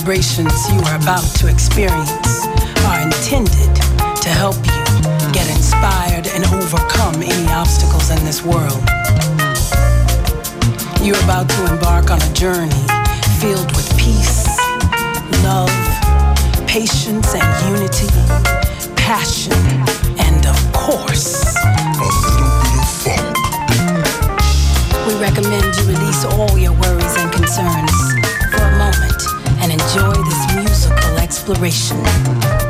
vibrations you are about to experience are intended to help you get inspired and overcome any obstacles in this world. You're about to embark on a journey filled with peace, love, patience and unity, passion, and of course, a little bit of funk. We recommend you release all your worries and concerns and enjoy this musical exploration.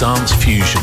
Dance Fusion.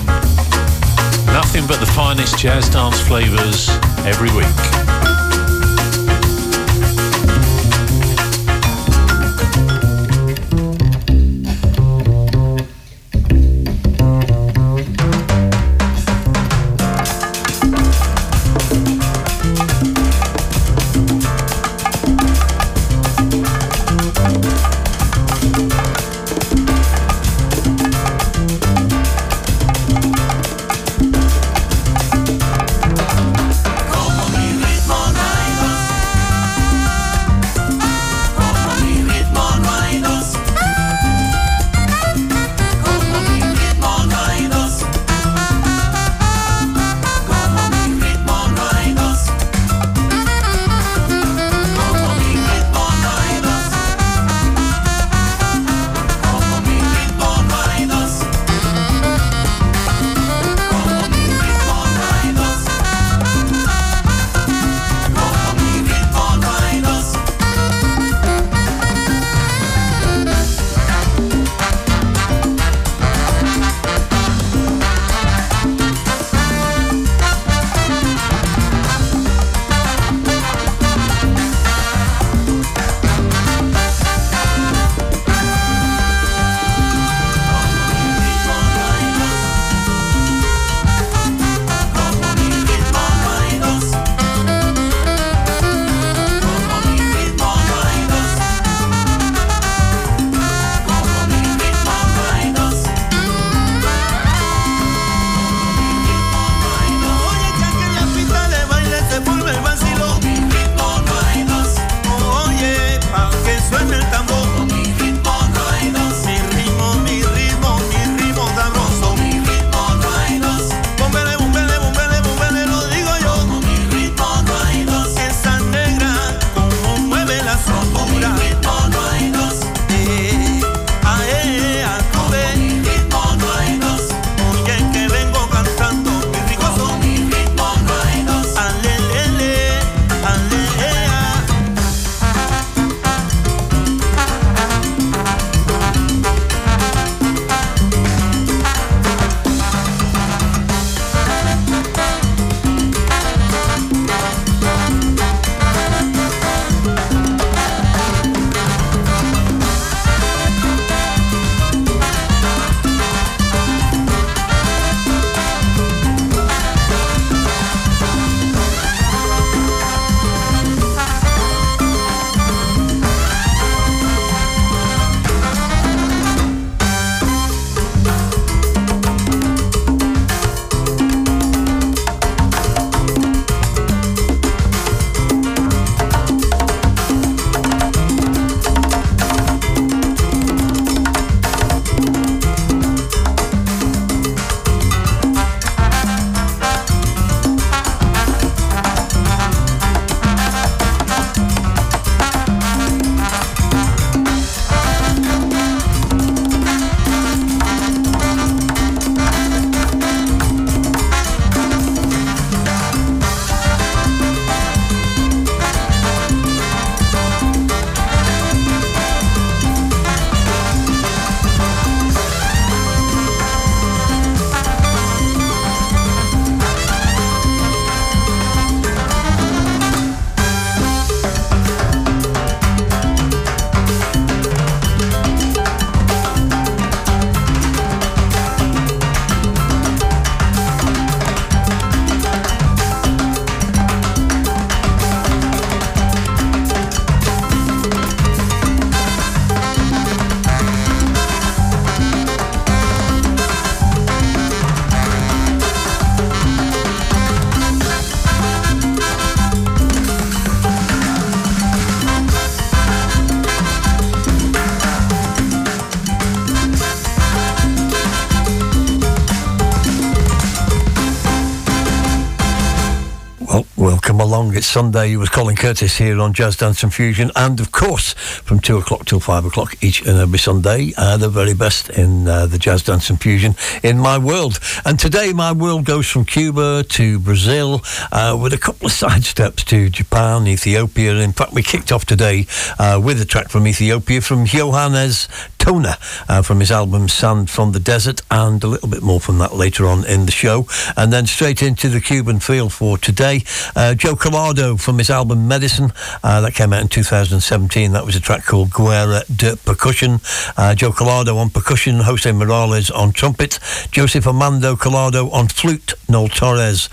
It's Sunday with Colin Curtis here on Jazz Dance and Fusion, and of course, from two o'clock till five o'clock each and every Sunday, uh, the very best in uh, the Jazz Dance and Fusion in my world. And today, my world goes from Cuba to Brazil, uh, with a couple of sidesteps to Japan, Ethiopia. In fact, we kicked off today uh, with a track from Ethiopia from Johannes Tona uh, from his album Sand from the Desert, and a little bit more from that later on in the show. And then straight into the Cuban feel for today. Uh, Joe Collado from his album Medicine, uh, that came out in 2017. That was a track called Guerra de Percussion. Uh, Joe Collado on percussion, Jose Morales on trumpet, Joseph Armando Collado on flute, Noel Torres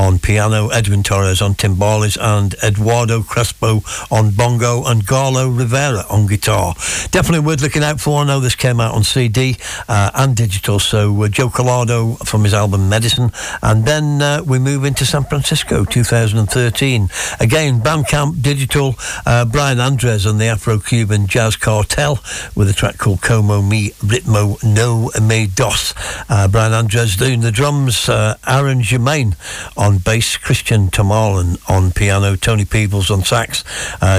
on piano, Edwin Torres on timbales, and Eduardo Crespo on bongo, and Garlo Rivera on guitar. Definitely worth looking out for. I know this came out on CD uh, and digital. So uh, Joe Collado from his album Medicine, and then uh, we move into San Francisco 2013. Again, Bandcamp Digital. Uh, Brian Andres and the Afro-Cuban Jazz Cartel with a track called Como Mi Ritmo No Me Dos. Uh, Brian Andres doing the drums. Uh, Aaron Germain on bass. Christian Tumalan on piano. Tony Peebles on sax.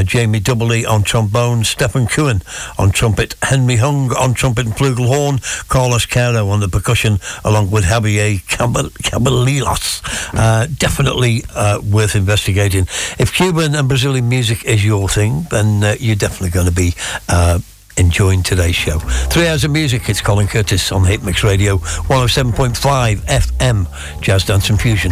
Jamie Dubberly on trombone. Stephen Cohen on trumpet. Henry Hung on trumpet and flugelhorn, Carlos Caro on the percussion, along with Javier Cabanillas. Uh, definitely uh, worth investigating. If Cuban and Brazilian music is your thing, then uh, you're definitely going to be uh, enjoying today's show. Three hours of music. It's Colin Curtis on Hitmix Radio, 107.5 FM, Jazz Dance and Fusion.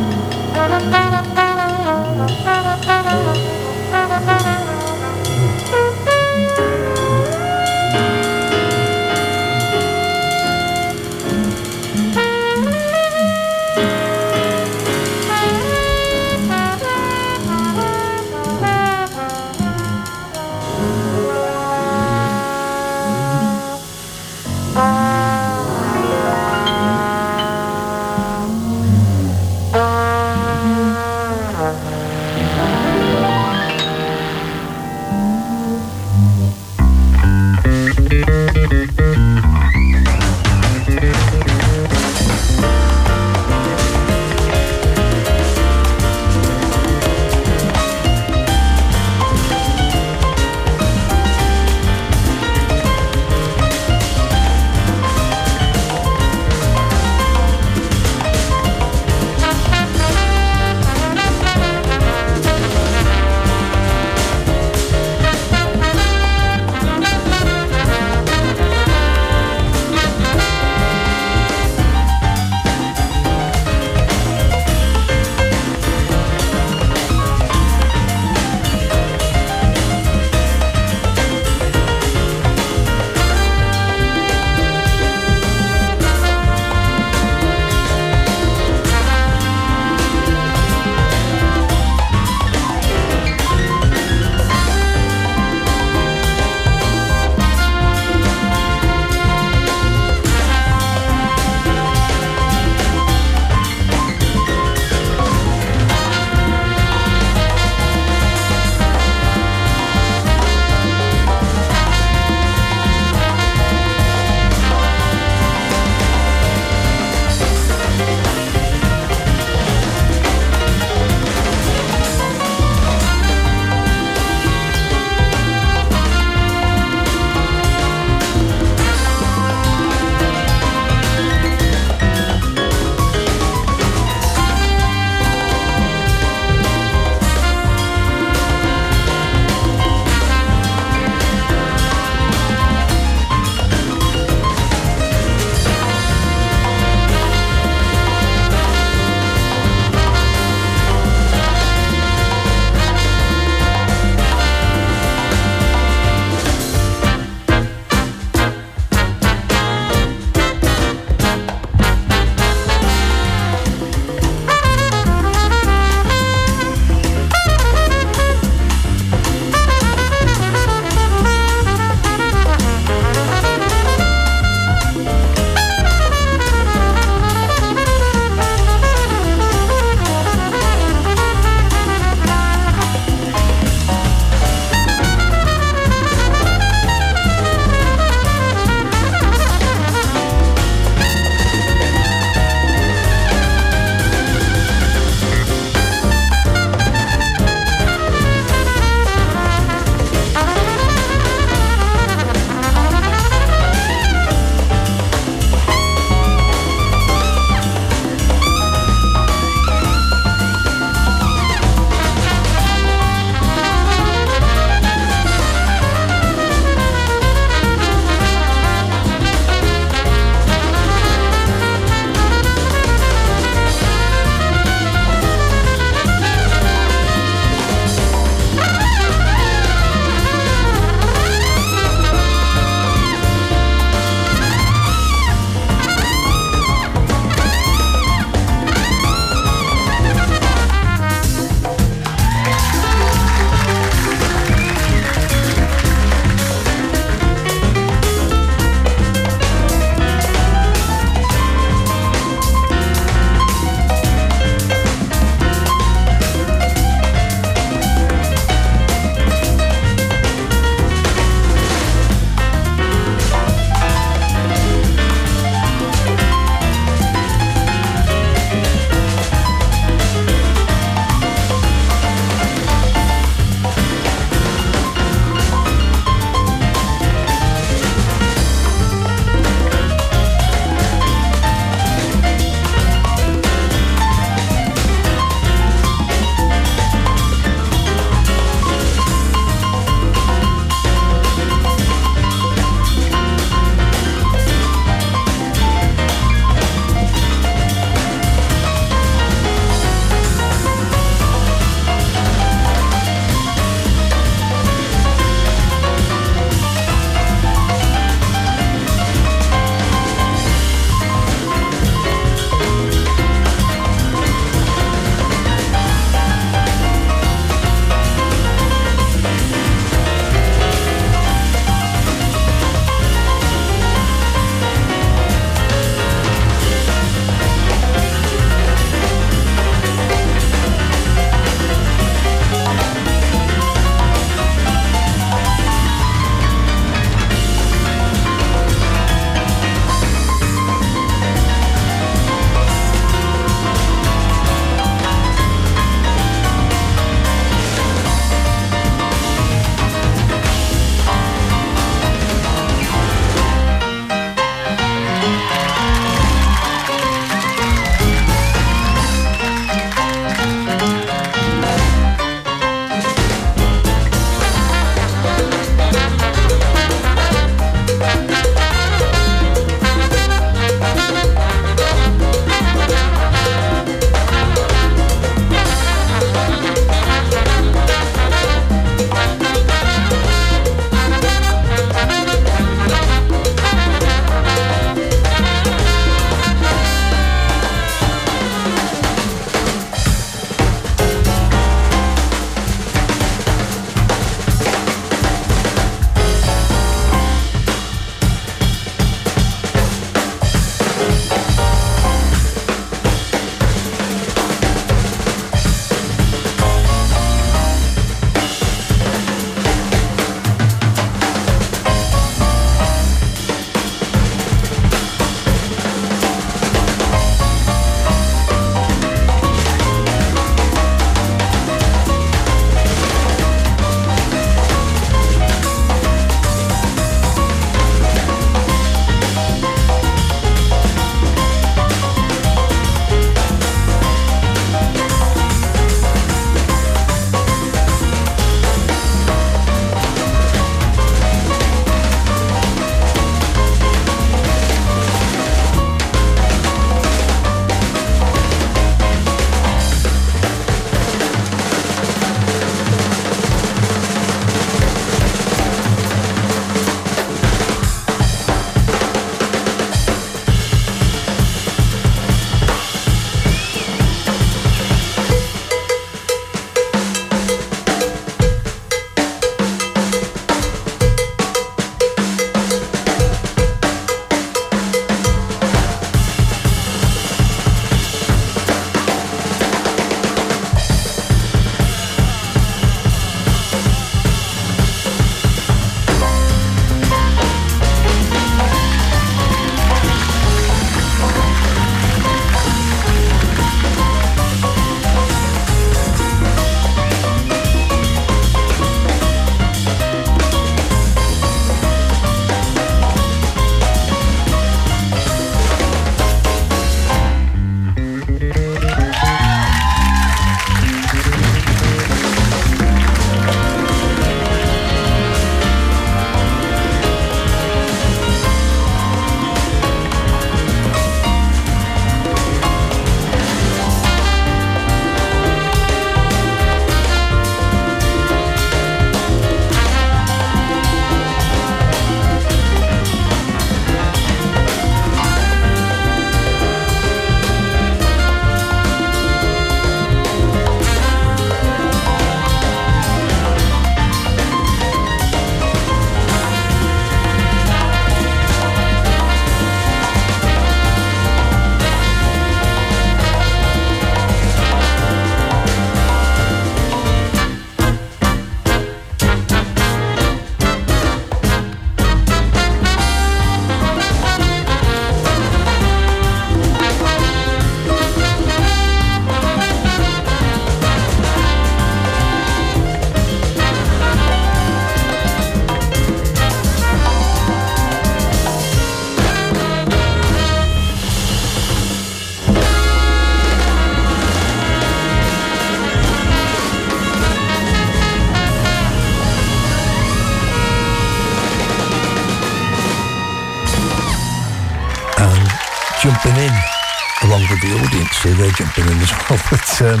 jumping in as well. But um,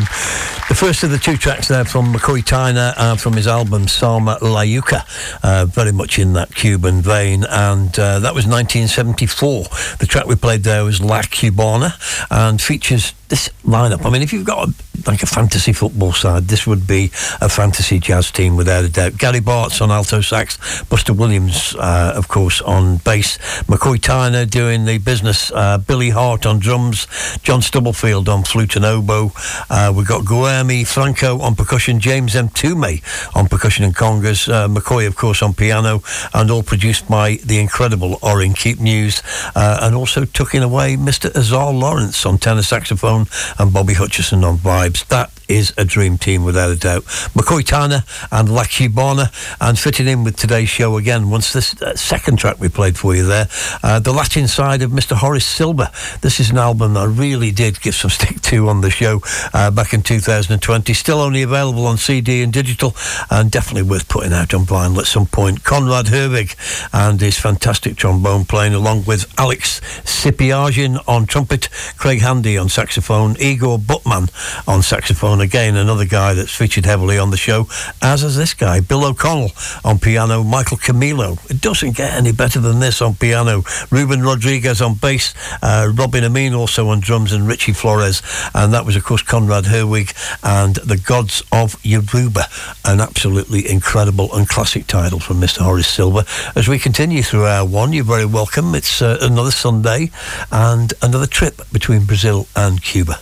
the first of the two tracks there from McCoy Tyner uh, from his album Sama Layuca, uh, very much in that Cuban vein. And uh, that was 1974. The track we played there was La Cubana and features this lineup. I mean, if you've got a, like a fantasy football side, this would be a fantasy jazz team without a doubt. Gary Bartz on alto sax, Buster Williams, uh, of course, on bass, McCoy Tyner doing the business, uh, Billy Hart on drums, John Stubblefield on flute and oboe. Uh, we've got Guilherme Franco on percussion, James Mtume on percussion and congas, uh, McCoy, of course, on piano, and all produced by the incredible Orrin Keepnews, uh, and also tucking away Mr. Azar Lawrence on tenor saxophone and Bobby Hutcherson on vibes. That is a dream team without a doubt. McCoy Tyner and La Cubana, and fitting in with today's show again. Once this uh, second track we played for you there, uh, the Latin side of Mr. Horace Silver. This is an album I really did give some stick to on the show uh, back in 2020. Still only available on CD and digital, and definitely worth putting out on vinyl at some point. Conrad Herwig and his fantastic trombone playing, along with Alex Sipiagin on trumpet, Craig Handy on saxophone, Igor Butman on saxophone. Again, another guy that's featured heavily on the show, as is this guy, Bill O'Connell on piano, Michael Camilo. It doesn't get any better than this on piano. Ruben Rodriguez on bass, uh, Robby Ameen also on drums, and Richie Flores. And that was, of course, Conrad Herwig and the Gods of Yoruba, an absolutely incredible and classic title from Mr. Horace Silver. As we continue through our one, you're very welcome. It's uh, another Sunday and another trip between Brazil and Cuba.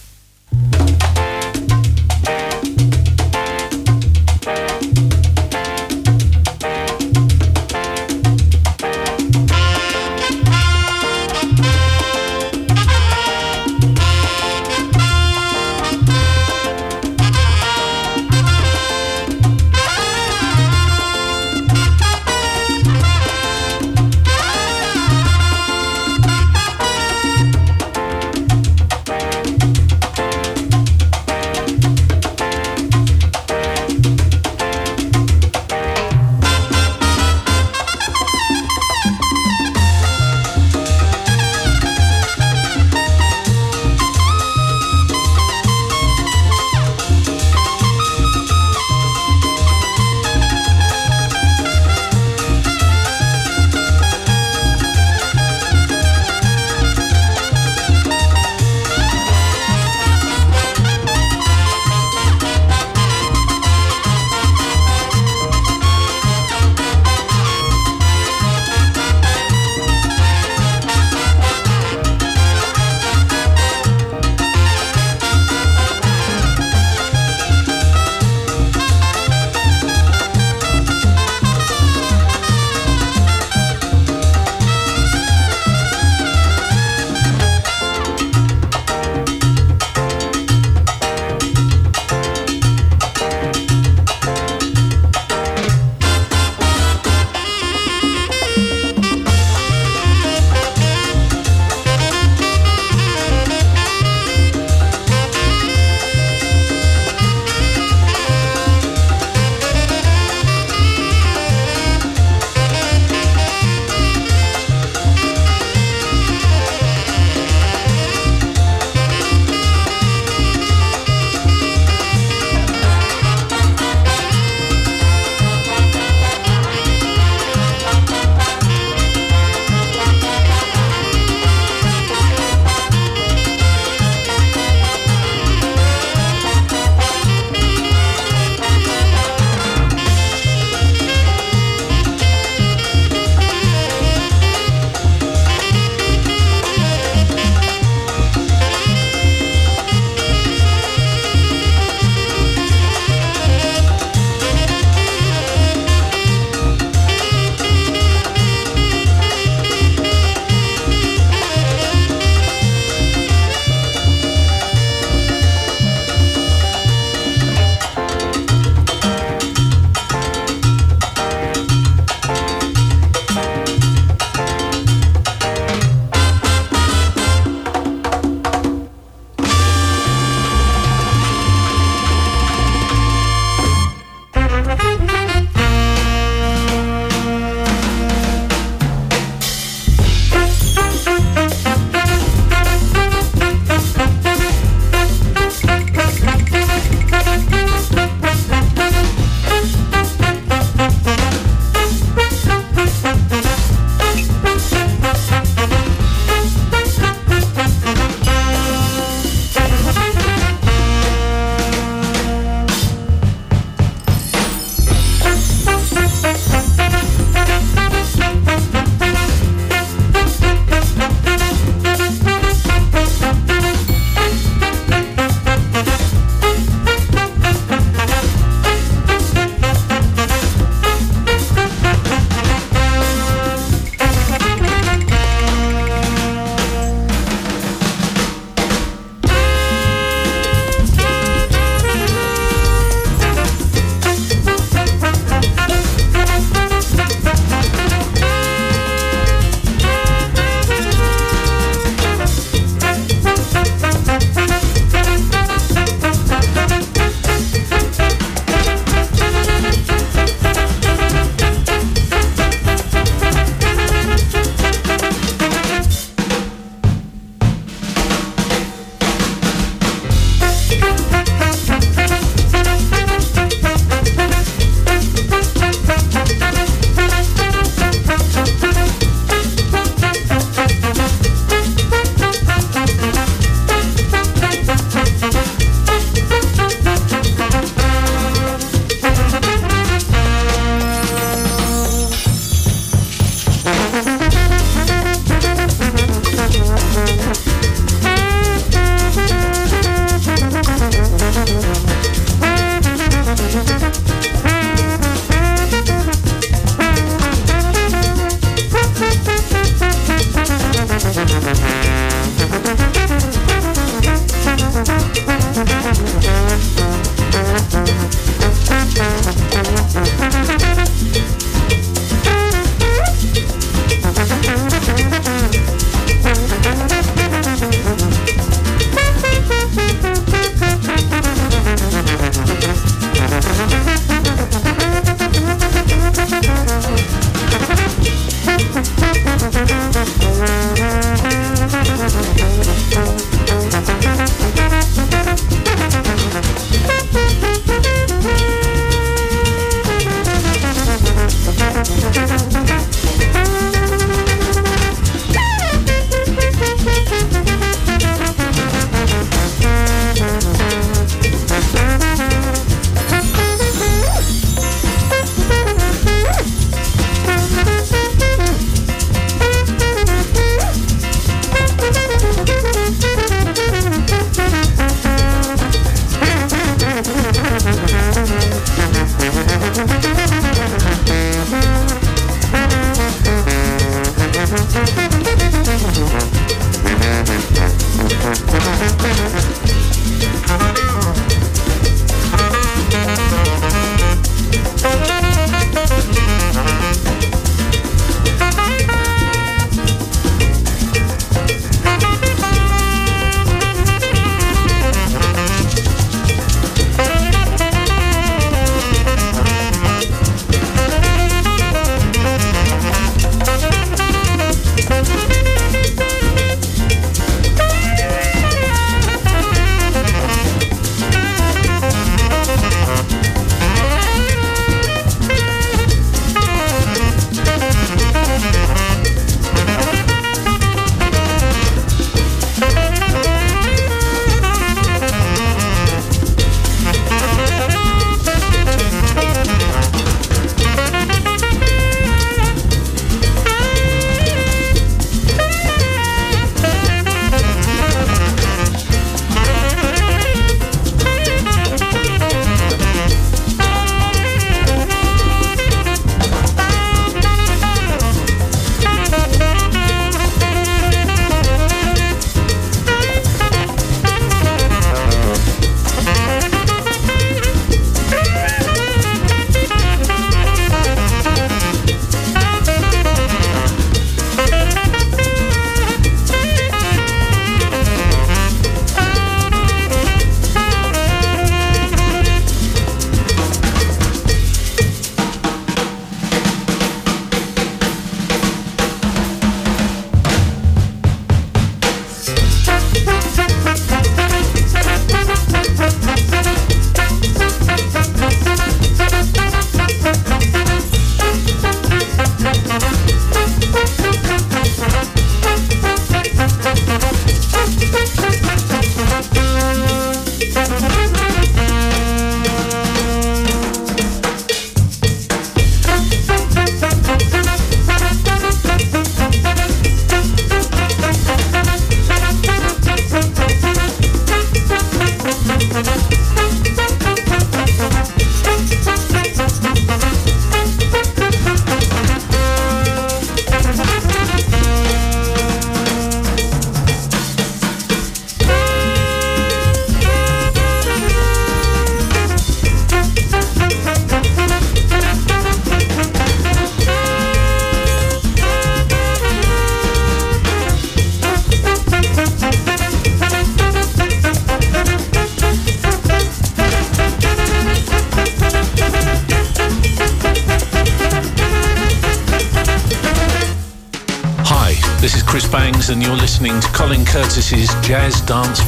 Dance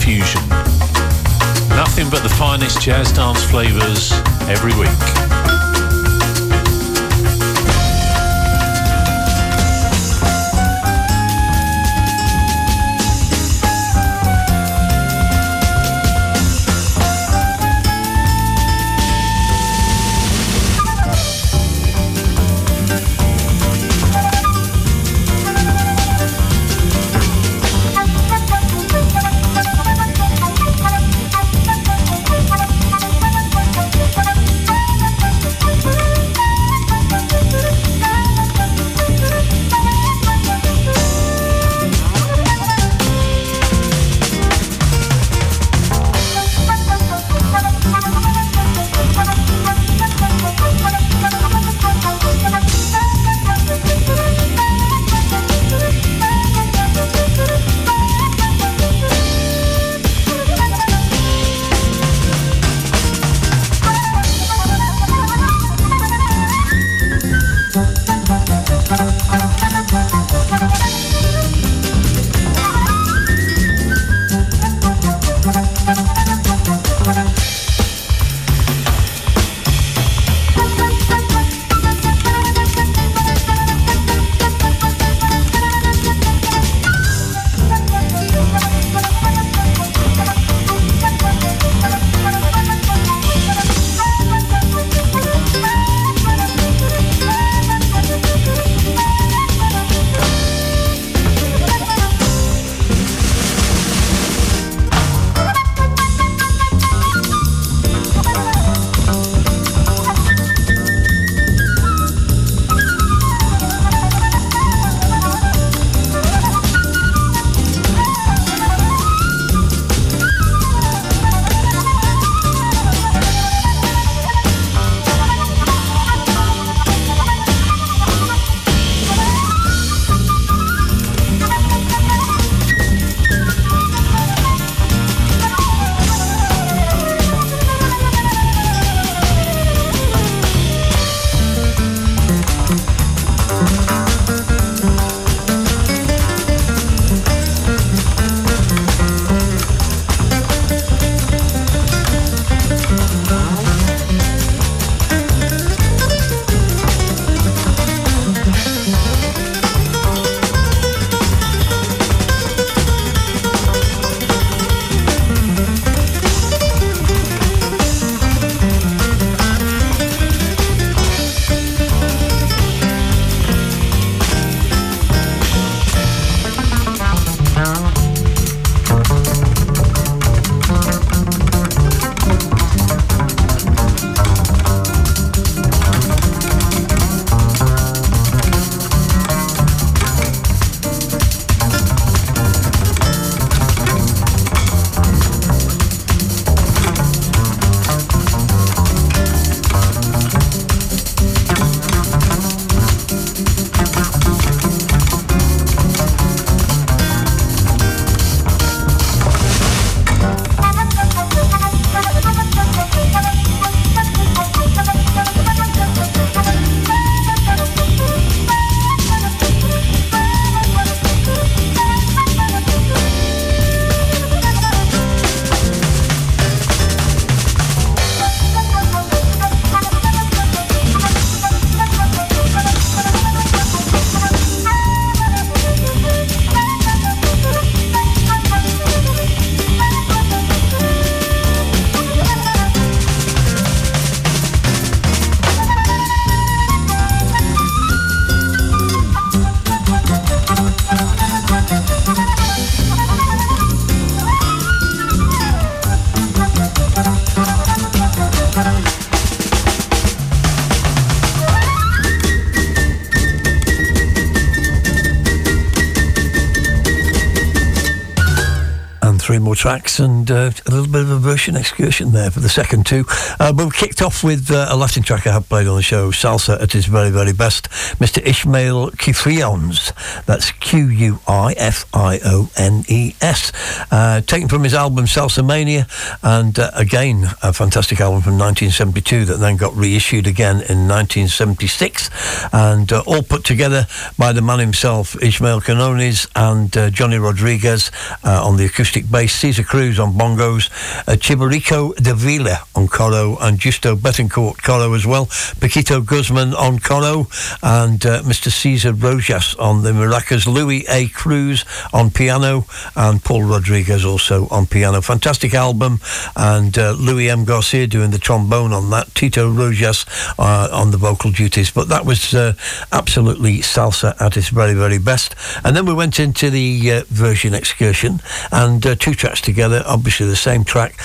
tracks and uh, a little bit of a version excursion there for the second two. Uh, but we kicked off with uh, a Latin track I have played on the show, Salsa at its very, very best, Mr. Ishmael Quifiones. That's Q U I F I O N E S. Uh, taken from his album Salsa Mania, and uh, again, a fantastic album from 1972 that then got reissued again in 1976, and uh, all put together by the man himself, Ishmael Canones, and Johnny Rodriguez on the acoustic bass, Cesar Cruz on bongos, uh, Chibarico de Villa on coro, and Justo Betancourt coro as well, Paquito Guzman on coro, and uh, Mr. Cesar Rojas on the maracas, Louis A. Cruz on piano, and Paul Rodriguez also on piano. Fantastic album, and uh, Louis M. Garcia doing the trombone on that, Tito Rojas uh, on the vocal duties. But that was uh, absolutely salsa at its very, very best. And then we went into the uh, version excursion, and uh, two tracks together, obviously the same track,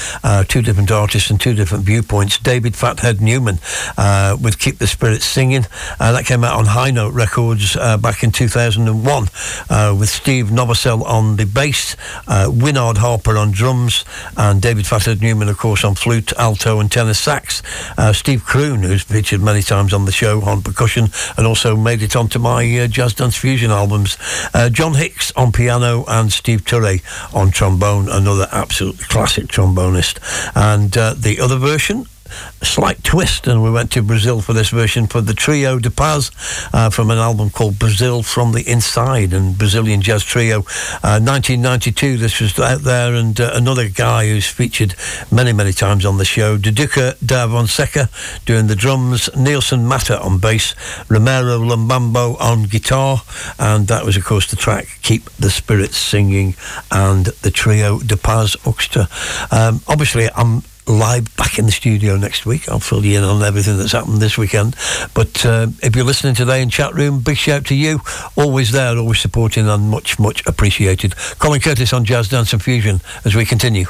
two different artists and two different viewpoints. David Fathead Newman uh, with Keep the Spirits Singing. Uh, that came out on High Note Records uh, back in 2001 uh, with Steve Novosel on the bass, Winard Harper on drums, and David Fathead Newman, of course, on flute, alto, and tenor sax. Steve Kroon, who's featured many times on the show on percussion and also made it onto my Jazz Dance Fusion albums. John Hicks on piano and Steve Turre on trombone, another absolute classic trombonist. And uh, the other version slight twist, and we went to Brazil for this version for the Trio da Paz uh, from an album called Brazil from the Inside and Brazilian Jazz Trio. Uh, 1992, this was out there, and uh, another guy who's featured many, many times on the show, Duduka da Fonseca doing the drums, Nilson Matta on bass, Romero Lubambo on guitar, and that was, of course, the track Keep the Spirits Singing and the Trio da Paz Orchestra. Um, obviously, I'm live back in the studio next week. I'll fill you in on everything that's happened this weekend. But uh, if you're listening today in chat room, big shout to you. Always there, always supporting, and much, much appreciated. Colin Curtis on Jazz Dance and Fusion as we continue.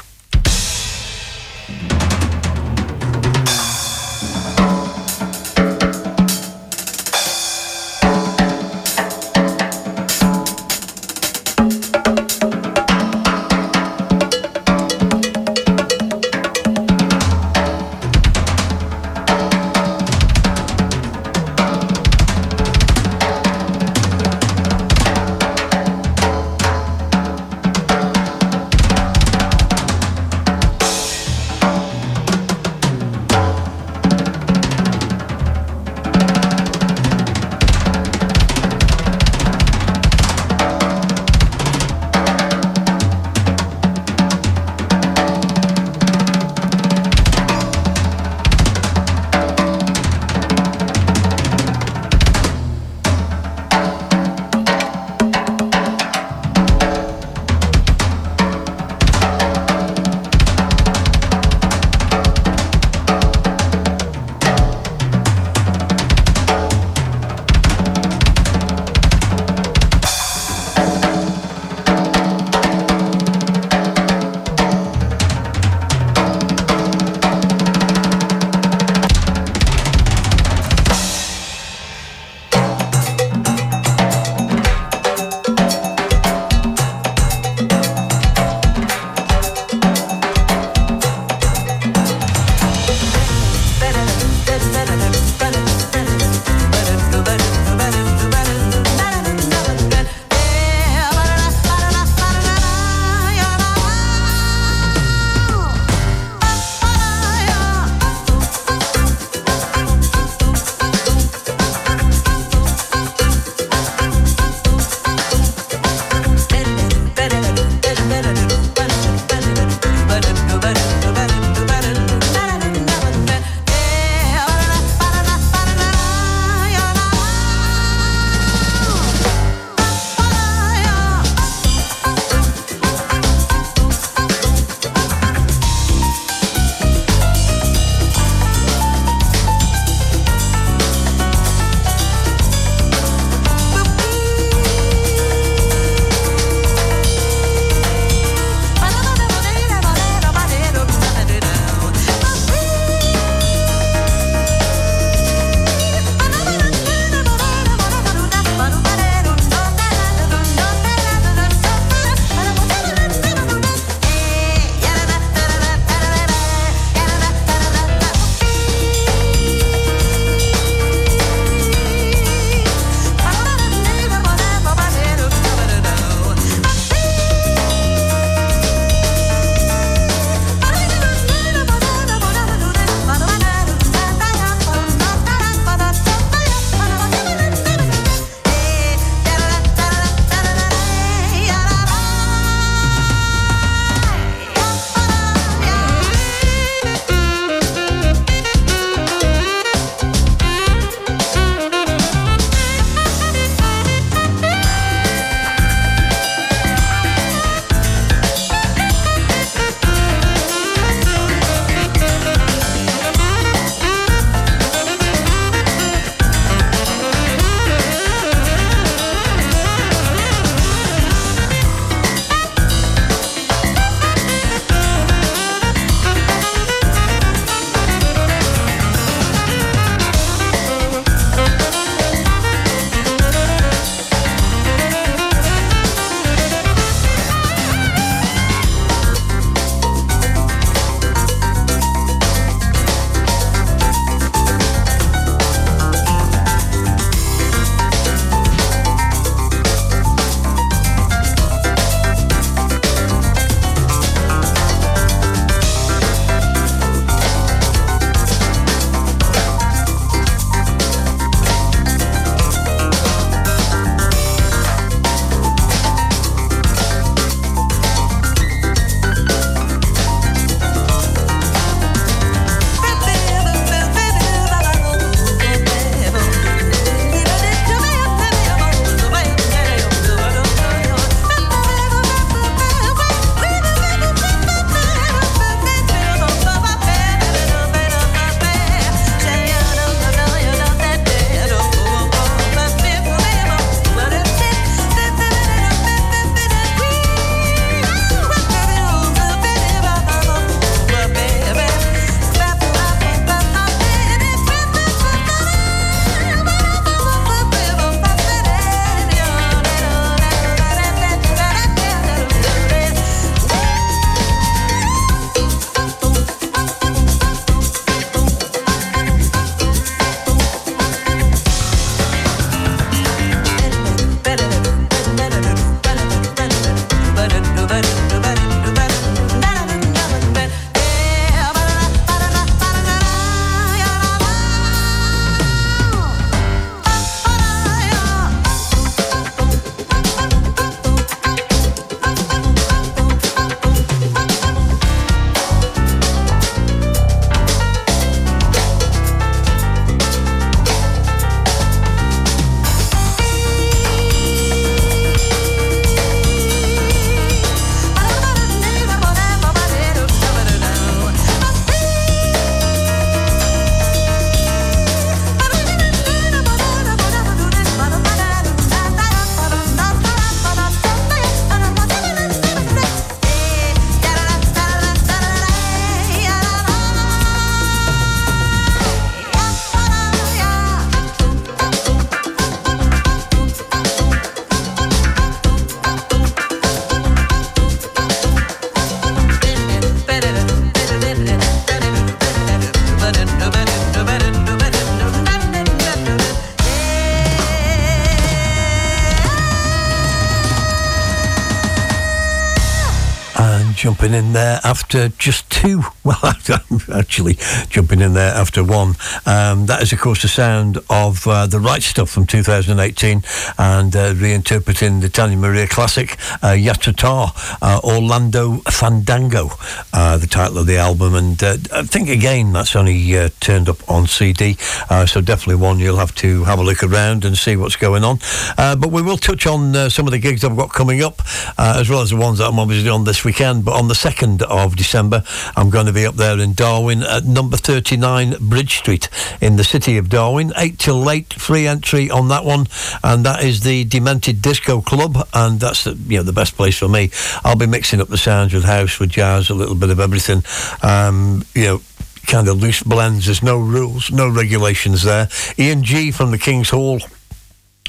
Jumping in there after just two. Well, I'm actually, jumping in there after one. Um, that is, of course, the sound of uh, the right stuff from 2018 and uh, reinterpreting the Tania Maria classic, uh, Yatra-Ta, uh, Orlando Fandango, uh, the title of the album. And uh, I think, again, that's only uh, turned up on CD. Uh, so definitely one you'll have to have a look around and see what's going on. Uh, but we will touch on uh, some of the gigs I've got coming up, as well as the ones that I'm obviously on this weekend. But on the 2nd of December, I'm going to be up there in Darwen at number 39 Bridge Street in the city of Darwen. 8 till 8, free entry on that one. And that is the Demented Disco Club. And that's the, you know, the best place for me. I'll be mixing up the sounds with house, with jazz, a little bit of everything. Um, you know, kind of loose blends. There's no rules, no regulations there. Ian G from the King's Hall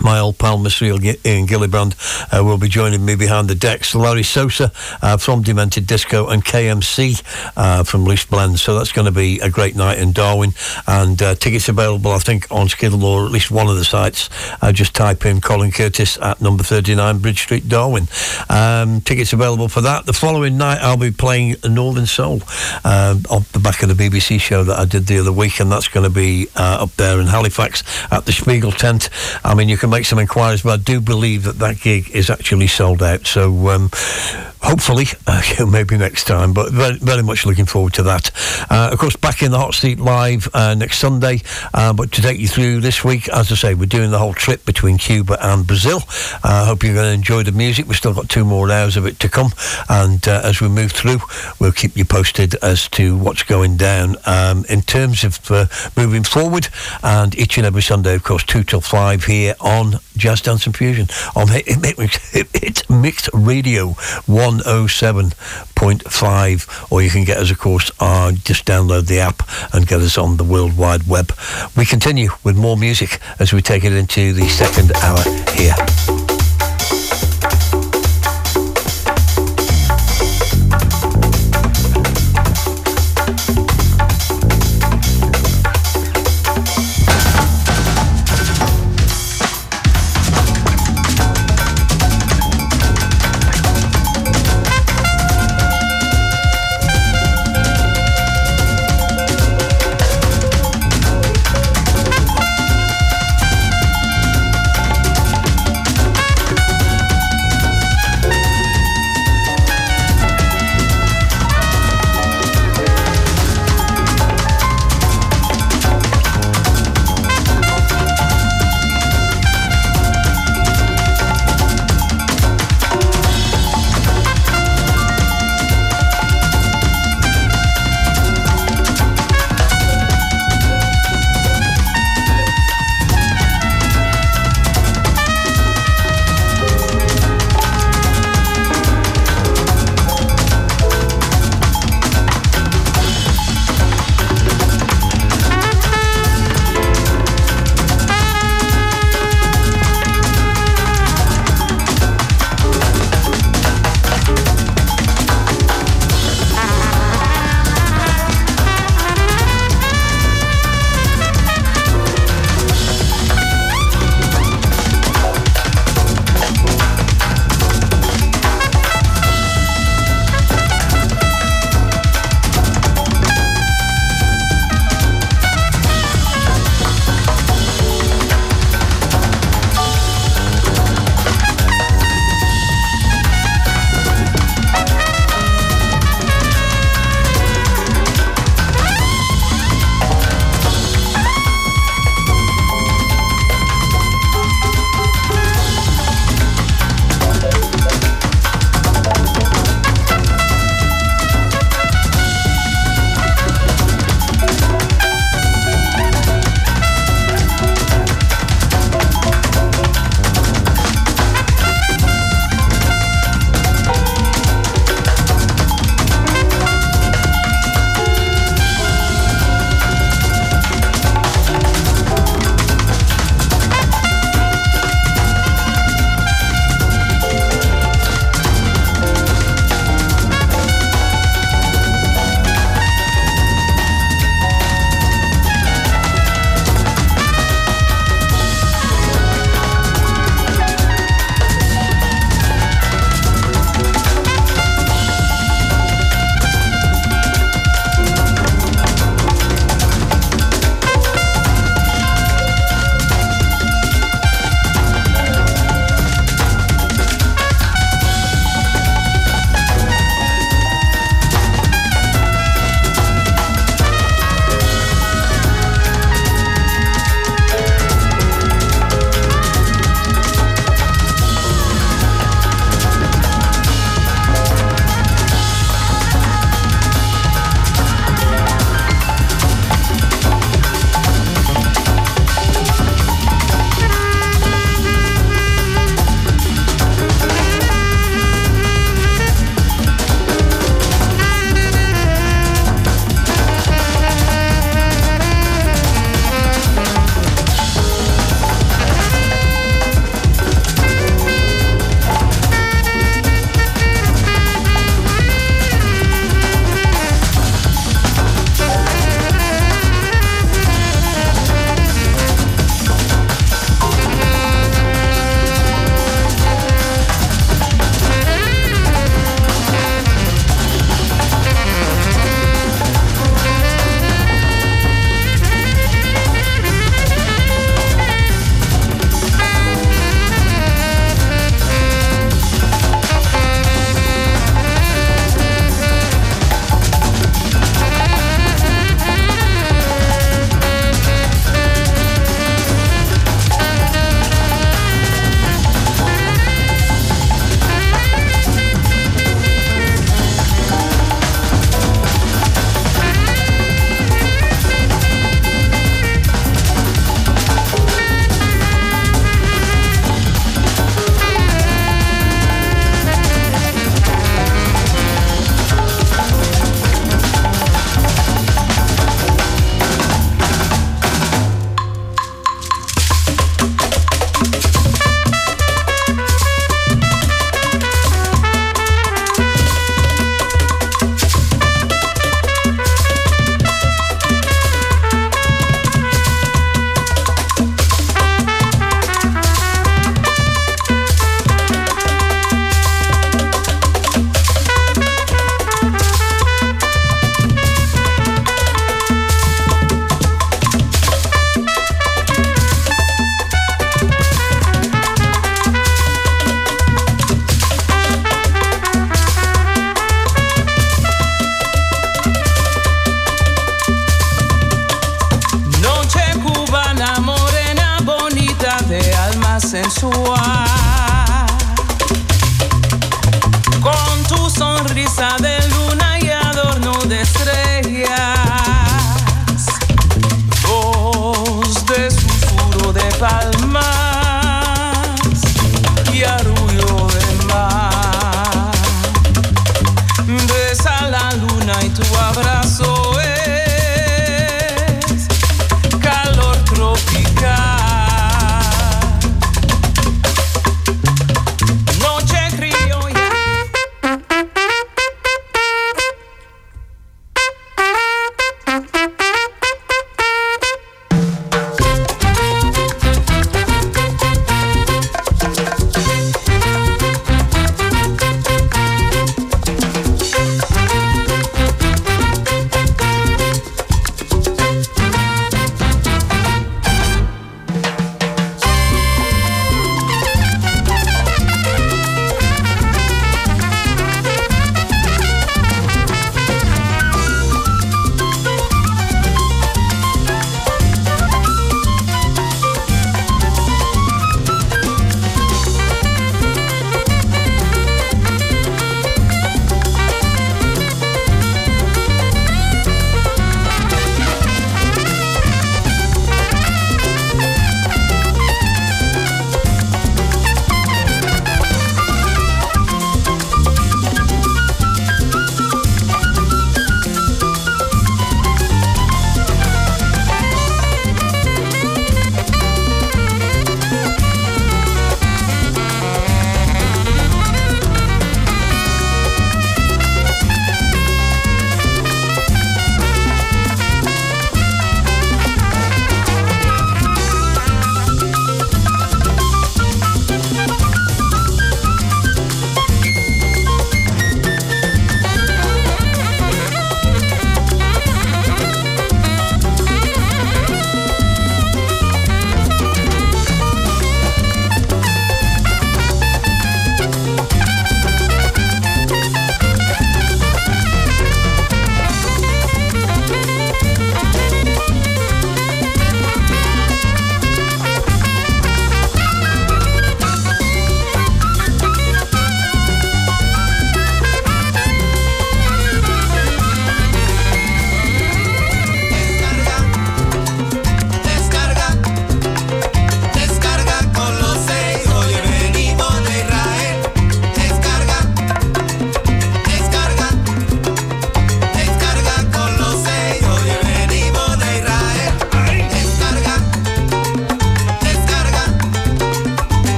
my old pal Mr. Ian Gillibrand uh, will be joining me behind the decks. Larry Sosa uh, from Demented Disco and KMC uh, from Loose Blend. So that's going to be a great night in Darwen. And uh, tickets available, I think, on Skiddle or at least one of the sites. Uh, just type in Colin Curtis at number 39 Bridge Street, Darwen. Um, tickets available for that. The following night, I'll be playing Northern Soul uh, off the back of the BBC show that I did the other week. And that's going to be up there in Halifax at the Spiegel tent. I mean, you can make some inquiries, but I do believe that that gig is actually sold out. So um, hopefully, uh, maybe next time, but very, very much looking forward to that. Uh, of course, back in the Hot Seat Live uh, next Sunday, uh, but to take you through this week, as I say, we're doing the whole trip between Cuba and Brazil. I hope you're going to enjoy the music. We've still got two more hours of it to come, and uh, as we move through, we'll keep you posted as to what's going down um, in terms of uh, moving forward. And each and every Sunday, of course, two till five here on Jazz Dance and Fusion on Hitmix Radio 107.5, or you can get us, of course, uh, just download the app and get us on the World Wide Web. We continue with more music as we take it into the second hour here.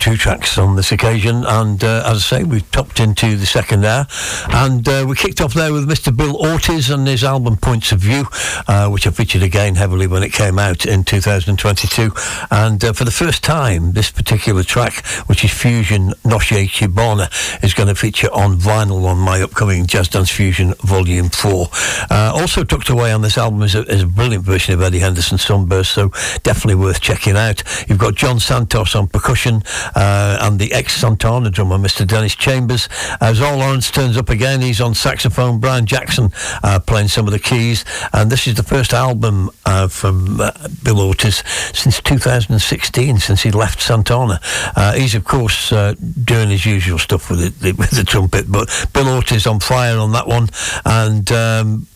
Two tracks on this occasion, and uh, as I say, we've topped into the second hour, and uh, we kicked off there with Mr. Bill Ortiz and his album Points of View, uh, which I featured again heavily when it came out in 2022. And uh, for the first time, this particular track, which is Fusion Noche Cubana, is going to feature on vinyl on my upcoming Jazz Dance Fusion Volume 4. Uh, also tucked away on this album is a, is a brilliant version of Eddie Henderson's Sunburst, so definitely worth checking out. You've got John Santos on percussion uh, and the ex-Santana drummer, Mr. Dennis Chambers. Azar Lawrence turns up again, he's on saxophone. Brian Jackson uh, playing some of the keys. And this is the first album uh, from uh, Bill Ortiz since 2016, since he left Santana. Uh, he's, of course, doing his usual stuff with, it, with the trumpet, but Bill Ortiz on fire on that one. And... Um,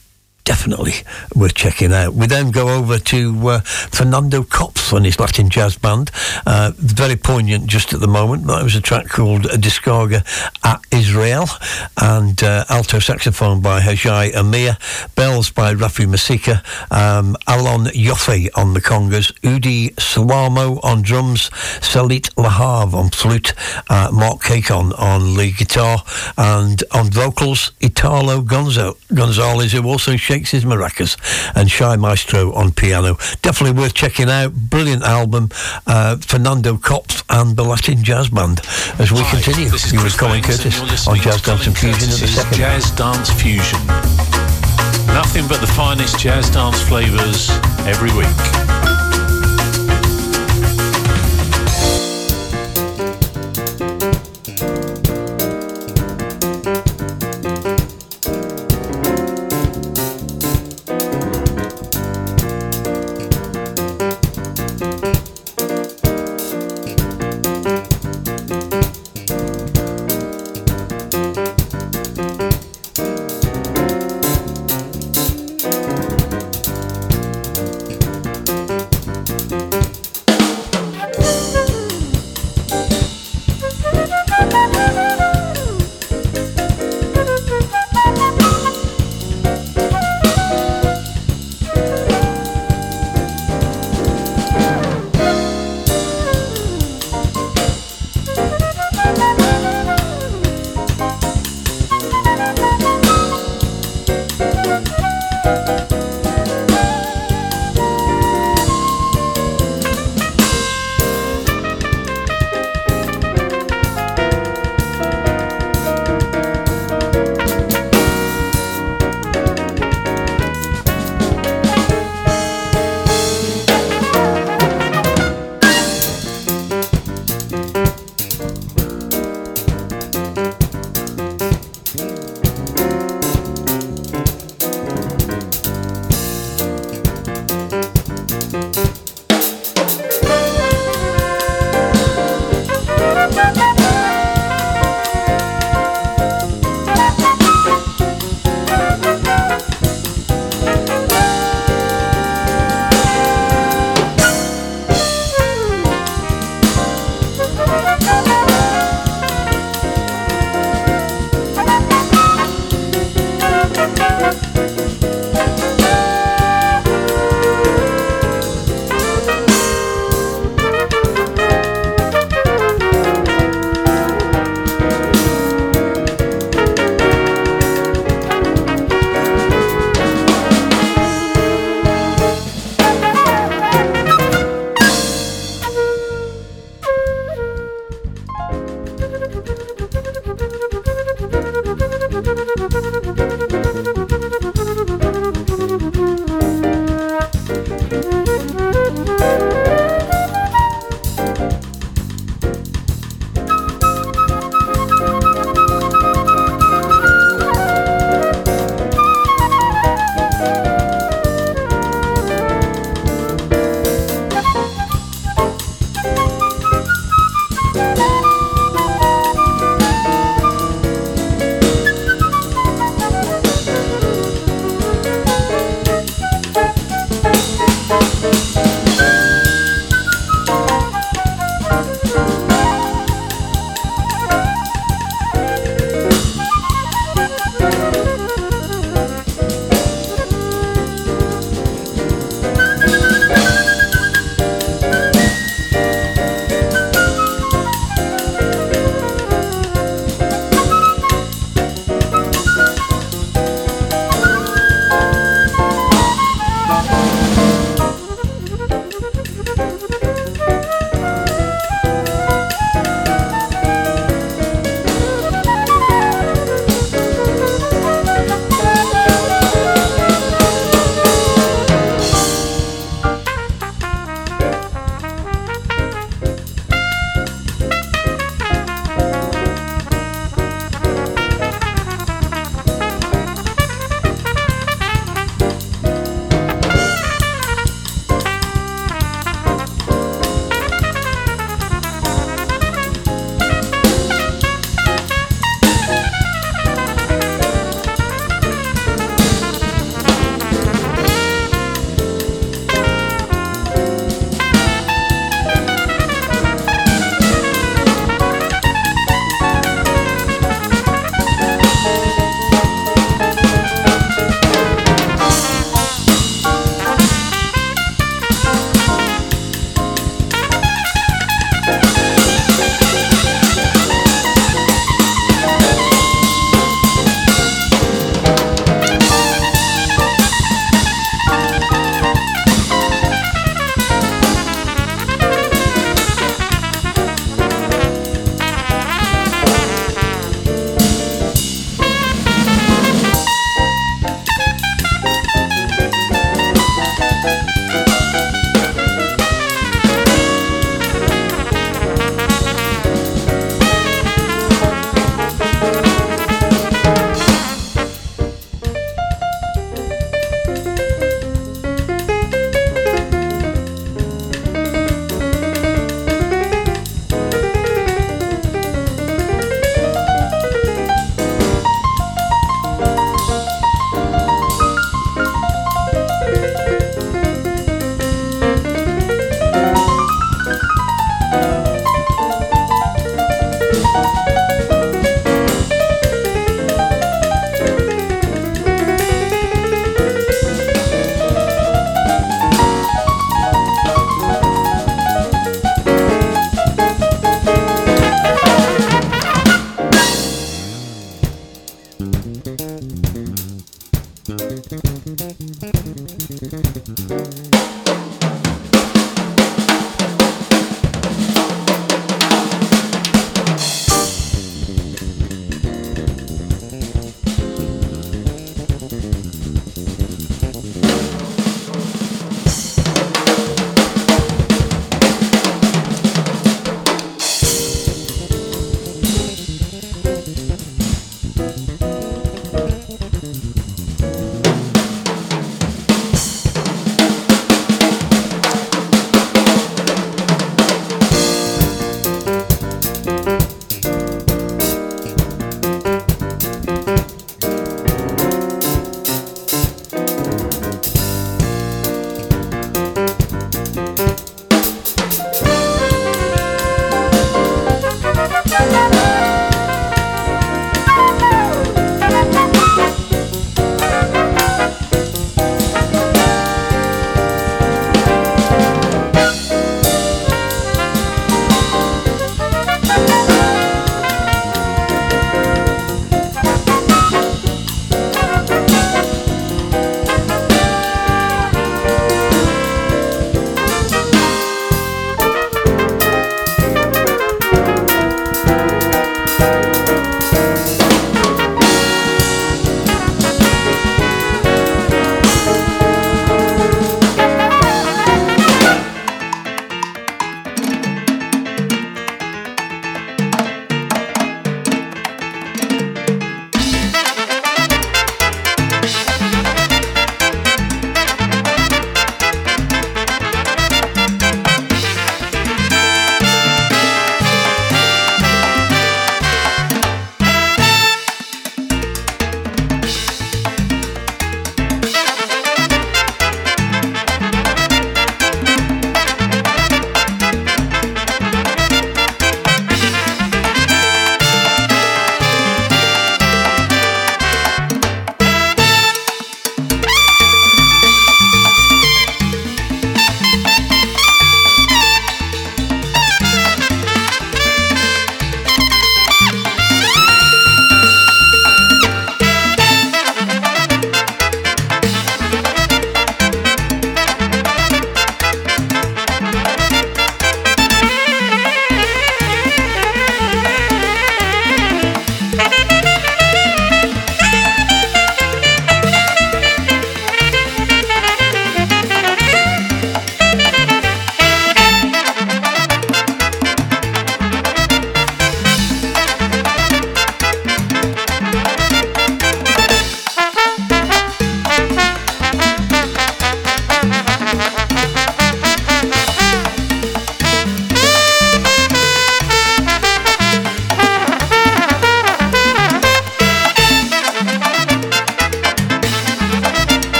definitely worth checking out. We then go over to uh, Fernando Knopf and his Latin jazz band. Uh, very poignant just at the moment. That was a track called Discarga at Israel and uh, alto saxophone by Hagai Amir, bells by Rafi Masika, um, Alon Yoffe on the congas, Udi Salamo on drums, Salit Lahav on flute, uh, Mark Kakon on lead guitar, and on vocals, Italo Gonzo- Gonzalez, who also shakes his maracas, and Shai Maestro on piano. Definitely worth checking out. Brilliant album. Uh, Fernando Knopf and the Latin Jazz Band. As we Hi, continue, this is you with Colin Curtis on Jazz Dance and Fusion at the second. Jazz Dance Fusion. Nothing but the finest jazz dance flavours every week.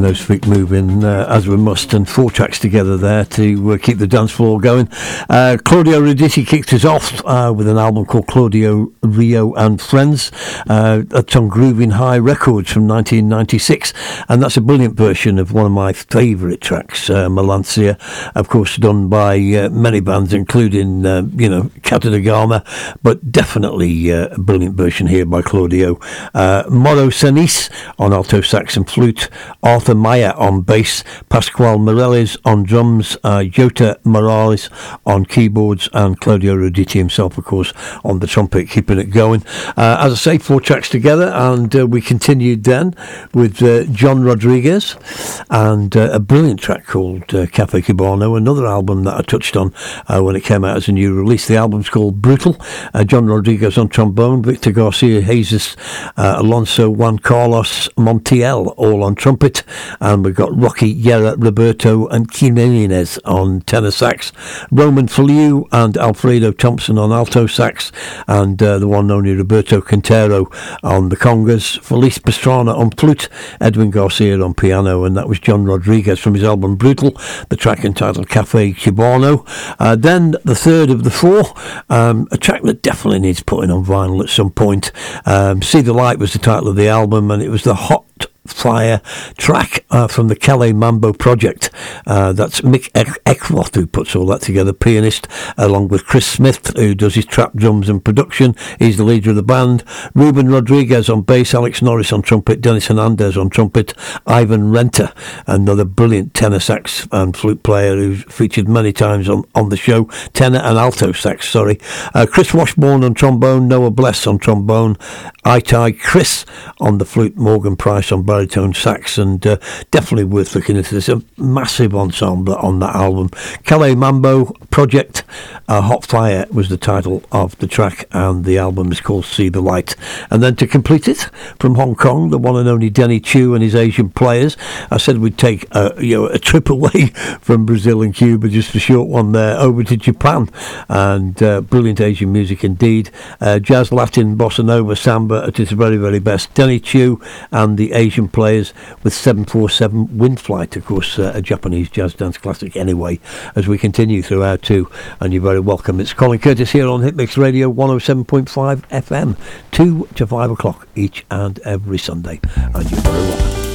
Those feet moving uh, as we must. And four tracks together there to uh, keep the dance floor going. Uh, Claudio Roditi kicked us off uh, with an album called Claudio Rio and Friends. Uh, that's on Grooving High Records from 1996. And that's a brilliant version of one of my favourite tracks, uh, Melancia. Of course, done by many bands, including, you know, Cata Gama, but definitely a brilliant version here by Claudio. Mauro Senise on alto sax and flute, Arthur Maia on bass, Pascoal Meirelles on drums, uh, Jota Moraes on keyboards, and Claudio Roditi himself, of course, on the trumpet, keeping it going. Uh, as I say, four tracks together, and uh, we continued then with uh, John Rodriguez and uh, a brilliant track called uh, Cafe Cubano, another album that I touched on when it came out as a new release. The album's called Brutal. John Rodriguez on trombone, Victor Garcia, Jesus, Alonso, Juan Carlos, Montiel all on trumpet, and we've got Rocky, Yera, Roberto, and Jimenez on tenor sax, Roman Feliu and Alfredo Thompson on alto sax, and uh, the one only Roberto Quintero on the congas, Felice Pastrana on flute, Edwin Garcia on piano, and that was John Rodriguez from his album Brutal, the track entitled Cafe Cubano. Uh, then the third of the four, um, a track that definitely needs putting on vinyl at some point. Um, See the Light was the title of the album, and it was the hot fire track uh, from the Calais Mambo project. Uh, that's Mick Eckroth who puts all that together, pianist, along with Chris Smith who does his trap drums and production. He's the leader of the band. Ruben Rodriguez on bass, Alex Norris on trumpet, Dennis Hernandez on trumpet, Ivan Renta, another brilliant tenor sax and flute player who's featured many times on, on the show, tenor and alto sax, sorry. Uh, Chris Washburn on trombone, Noah Bless on trombone, Itai Kriss on the flute, Morgan Price on baritone sax, and uh, definitely worth looking into. There's a massive ensemble on that album. Calais Mambo Project, uh, Hot Fire was the title of the track, and the album is called See the Light. And then to complete it, from Hong Kong, the one and only Denny Chiu and his Asian players. I said we'd take a, you know, a trip away from Brazil and Cuba, just a short one there, over to Japan, and uh, brilliant Asian music indeed. Uh, jazz, Latin, bossa nova, samba at its very, very best. Denny Chiu and the Asian players with 747 Wind Flight, of course, uh, a Japanese jazz dance classic anyway, as we continue through our two. And you're very welcome. It's Colin Curtis here on Hitmix Radio 107.5 FM, 2 to 5 o'clock each and every Sunday. And you're very welcome.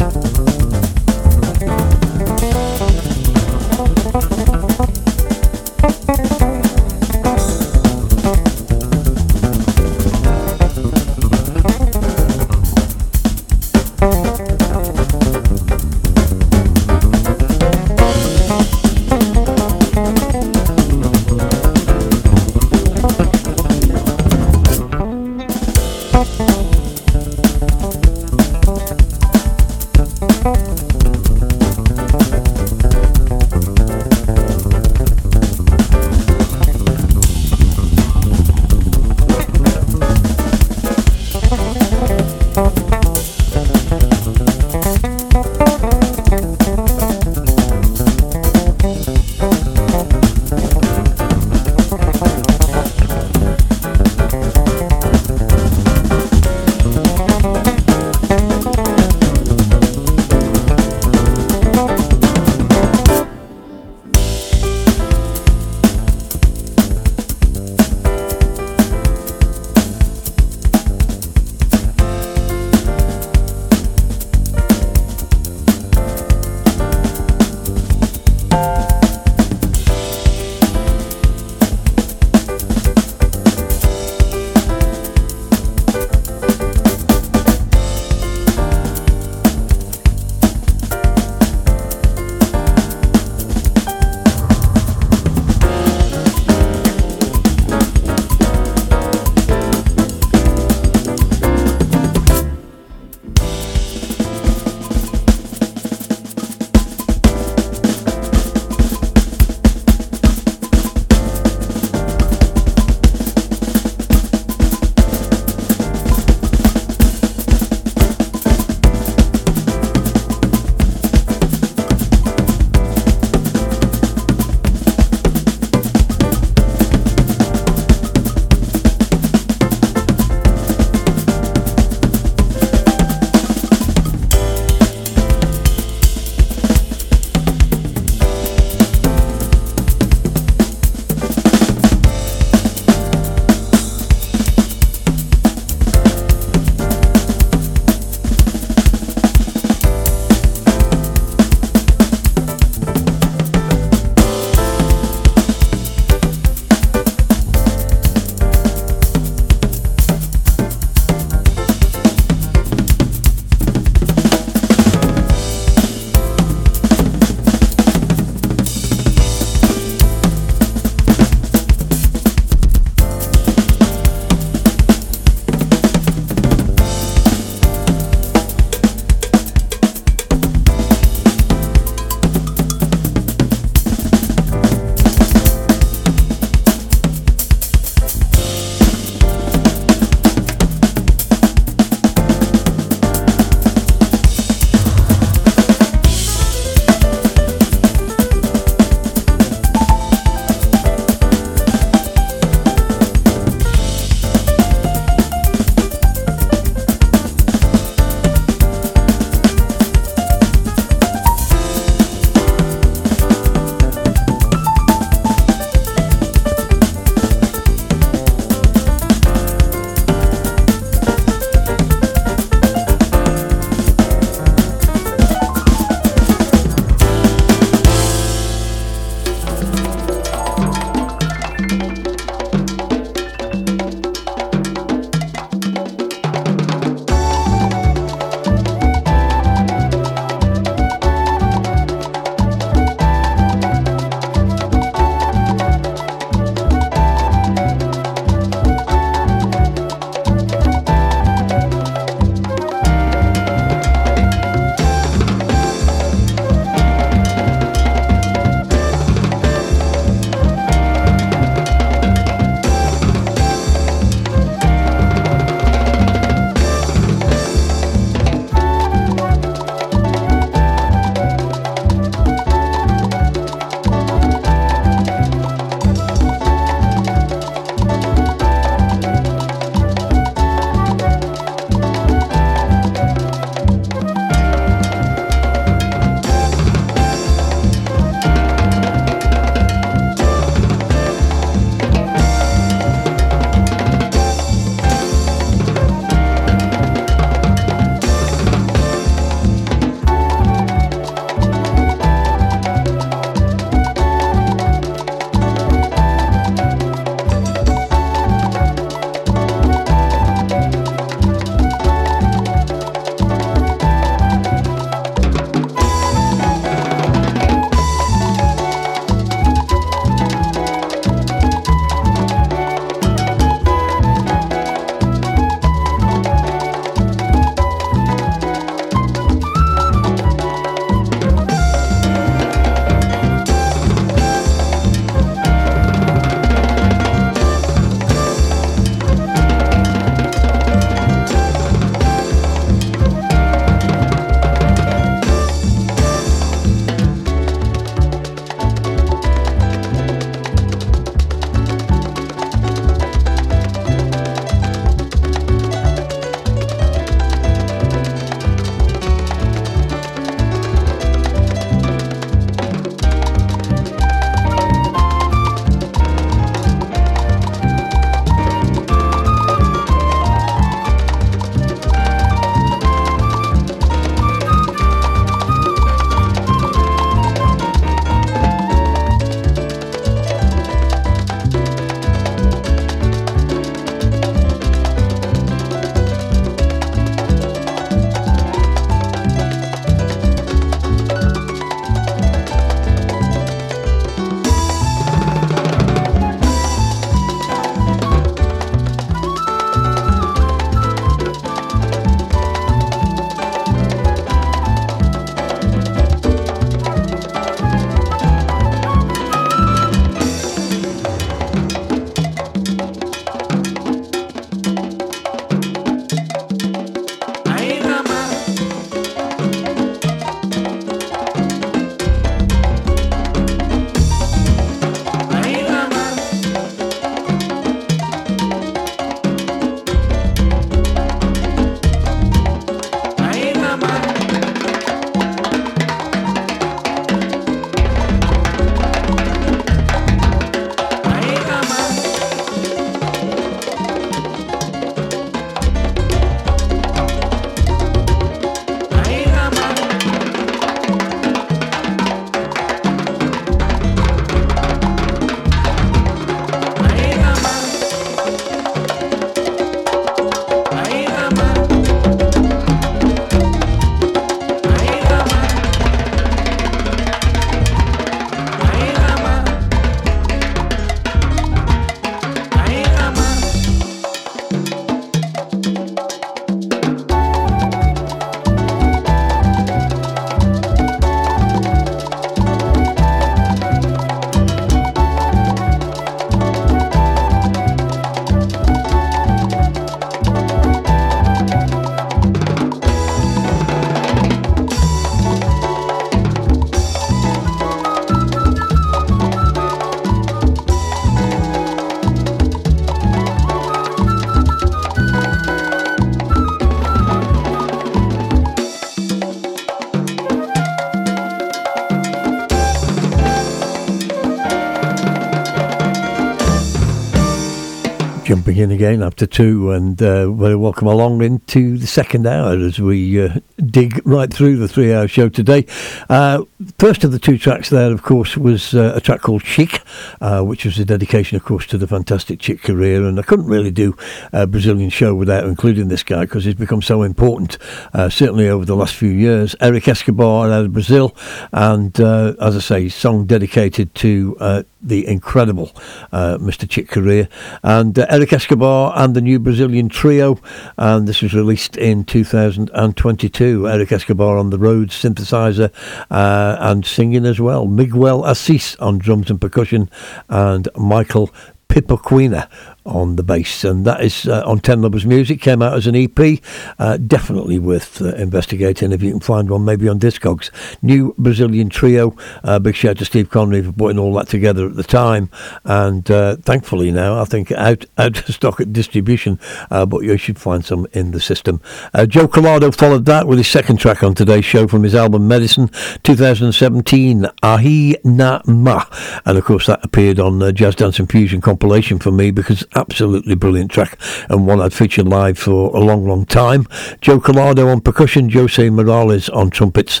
Again after two, and uh, very welcome along into the second hour as we uh, dig right through the three hour show today. Uh, first of the two tracks there, of course, was uh, a track called Chic, uh, which was a dedication, of course, to the fantastic Chick Corea. And I couldn't really do a Brazilian show without including this guy because he's become so important, uh, certainly over the last few years. Eric Escobar out of Brazil, and as I say, song dedicated to the incredible Mr. Chick Corea. and Eric Escobar and the new Brazilian trio. And this was released in 2022. Eric Escobar on the Rhodes synthesizer uh, and singing as well. Miguel Assis on drums and percussion, and Michael Pipoquinha on the bass, and that is uh, on Ten Lovers Music. Came out as an EP. Uh, definitely worth uh, investigating if you can find one, maybe on Discogs. New Brazilian trio. Uh, big shout to Steve Connery for putting all that together at the time, and uh, thankfully now I think out out of stock at distribution, uh, but you should find some in the system. Joe Collado followed that with his second track on today's show from his album Medicine, 2017, Ahi Na Ma, and of course that appeared on the Jazz Dance and Fusion compilation for me because absolutely brilliant track and one I'd featured live for a long, long time. Joe Collado on percussion, Jose Morales on trumpets,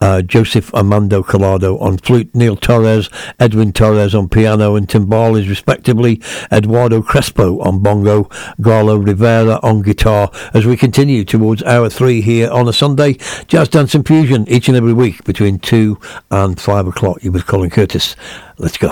uh, Joseph Armando Collado on flute, Neil Torres, Edwin Torres on piano and timbales respectively, Eduardo Crespo on bongo, Garlo Rivera on guitar as we continue towards hour three here on a Sunday. Jazz Dance and Fusion each and every week between two and five o'clock. You with Colin Curtis. Let's go.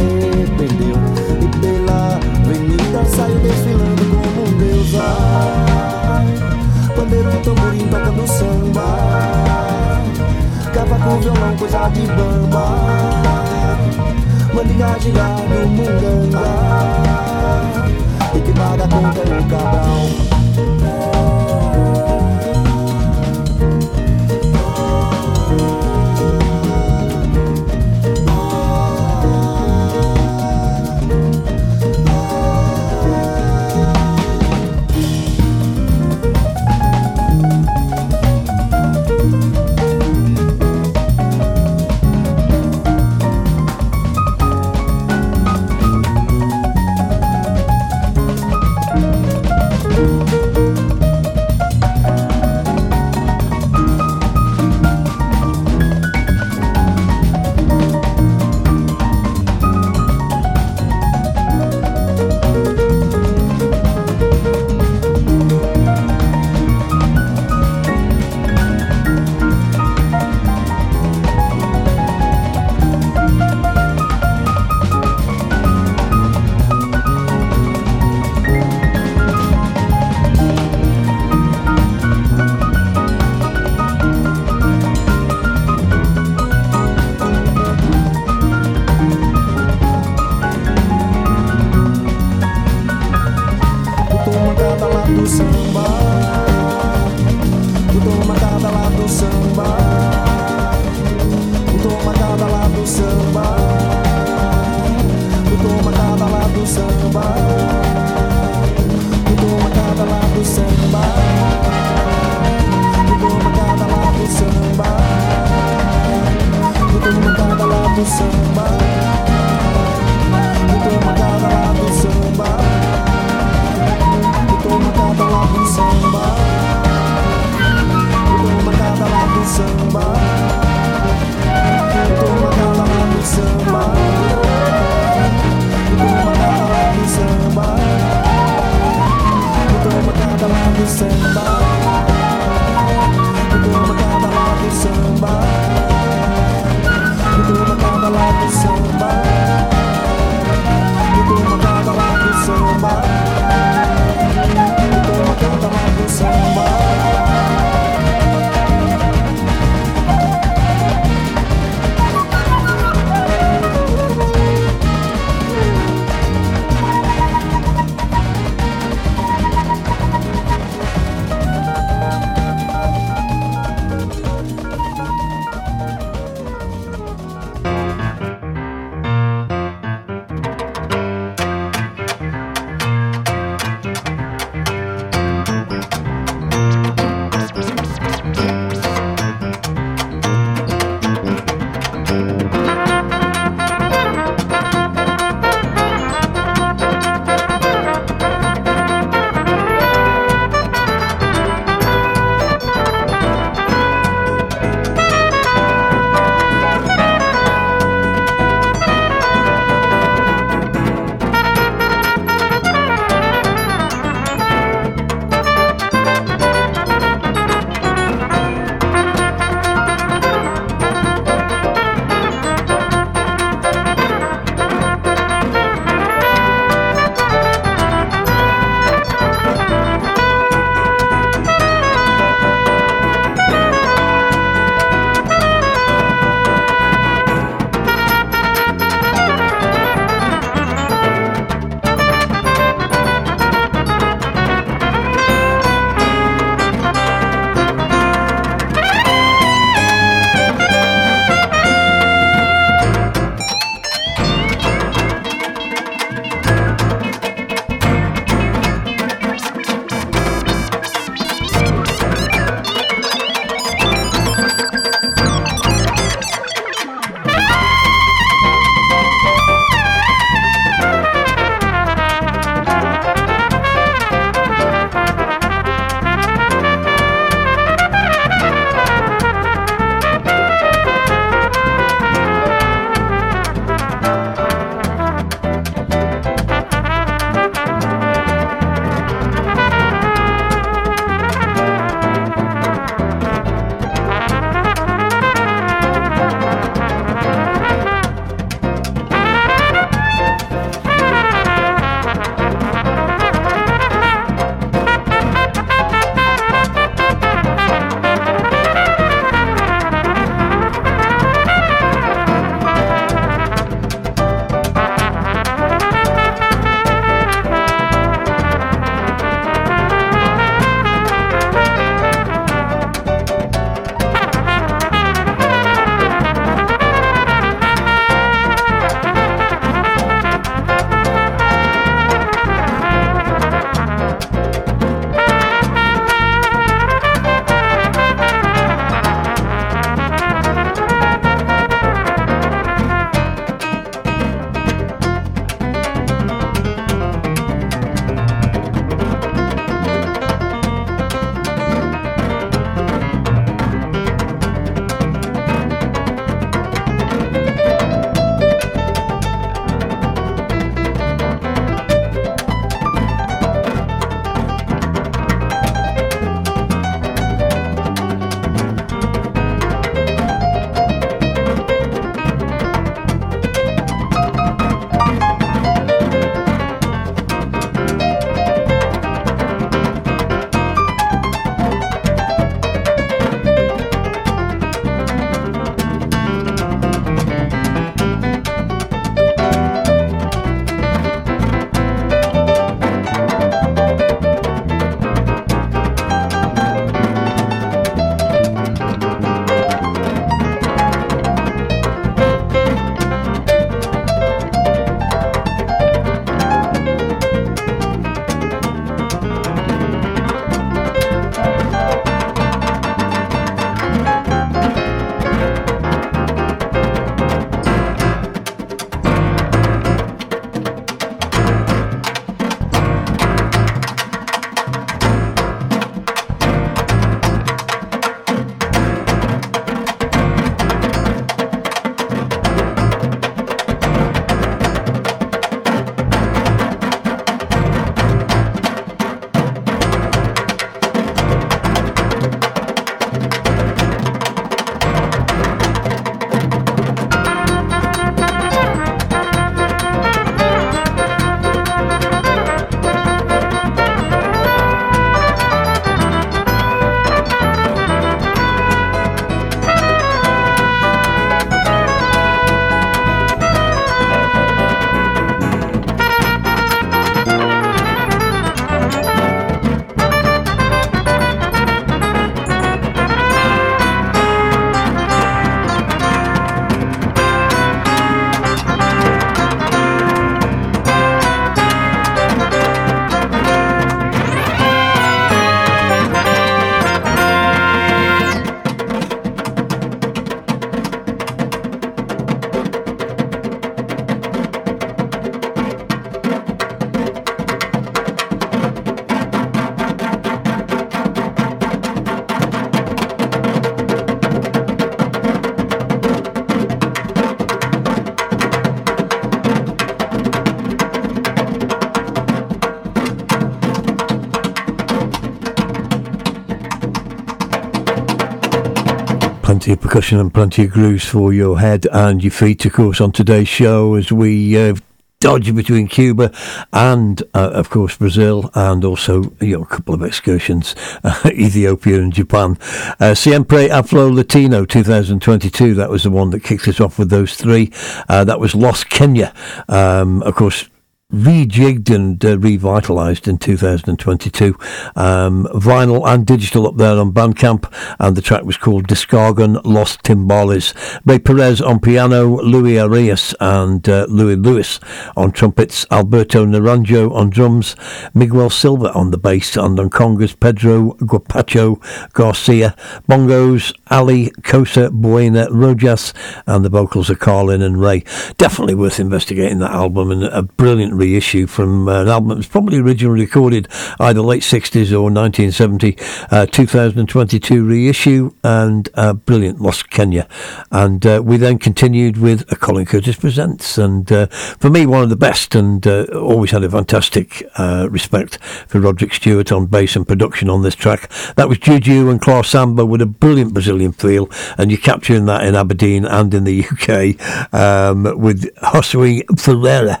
Percussion and plenty of grooves for your head and your feet, of course, on today's show as we uh, dodge between Cuba and, uh, of course, Brazil, and also you know a couple of excursions, uh, Ethiopia and Japan. Uh, Siempre Afro Latino 2022. That was the one that kicked us off with those three. Uh, that was Los Kenya. Um, of course, rejigged and uh, revitalised in 2022. Um, vinyl and digital up there on Bandcamp, and the track was called Discargon Los Timbales. Ray Perez on piano, Louis Arias and uh, Louis Lewis on trumpets, Alberto Naranjo on drums, Miguel Silva on the bass, and on congas, Pedro Guapacho Garcia, bongos, Ali Cosa Buena Rojas, and the vocals are Carlin and Ray. Definitely worth investigating that album and a brilliant reissue from uh, an album that was probably originally recorded either late 60s or 1970. Uh, 2022 reissue and uh, brilliant Los Kenya. And uh, we then continued with a Colin Curtis Presents. And uh, for me, one of the best and uh, always had a fantastic respect for Roderick Stewart on bass and production on this track. That was Juju and Clare Samba with a brilliant Brazilian feel. And you're capturing that in Aberdeen and in the UK um, with Josue Ferreira.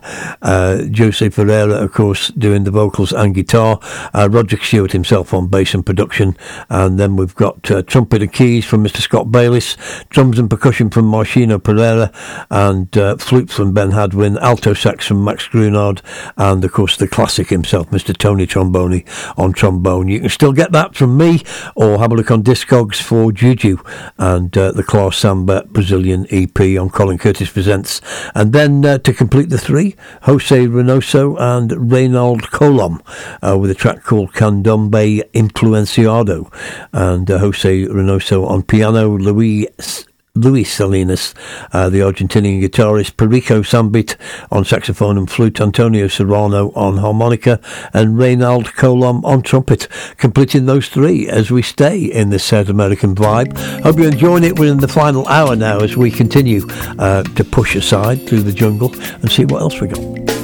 Jose Ferreira, of course, doing the vocals and guitar. Uh, Roger Stewart himself on bass and production. And then we've got uh, trumpet and keys from Mr. Scott Bayliss, drums and percussion from Marcino Pereira, and uh, flute from Ben Hadwin, alto sax from Max Grunard, and of course the classic himself, Mr. Tony Tromboni on trombone. You can still get that from me, or have a look on Discogs for Juju and uh, the Clare Samba Brazilian EP on Colin Curtis Presents. And then uh, to complete the three, Jose Reynoso and Reynald Colom uh, with a track called Candombe Influenciado. And uh, Jose Reynoso on piano, Luis Luis Salinas, uh, the Argentinian guitarist, Perico Sambeat on saxophone and flute, Antonio Serrano on harmonica, and Reynald Colom on trumpet, completing those three as we stay in this South American vibe. Hope you're enjoying it. We're in the final hour now as we continue uh, to push aside through the jungle and see what else we got.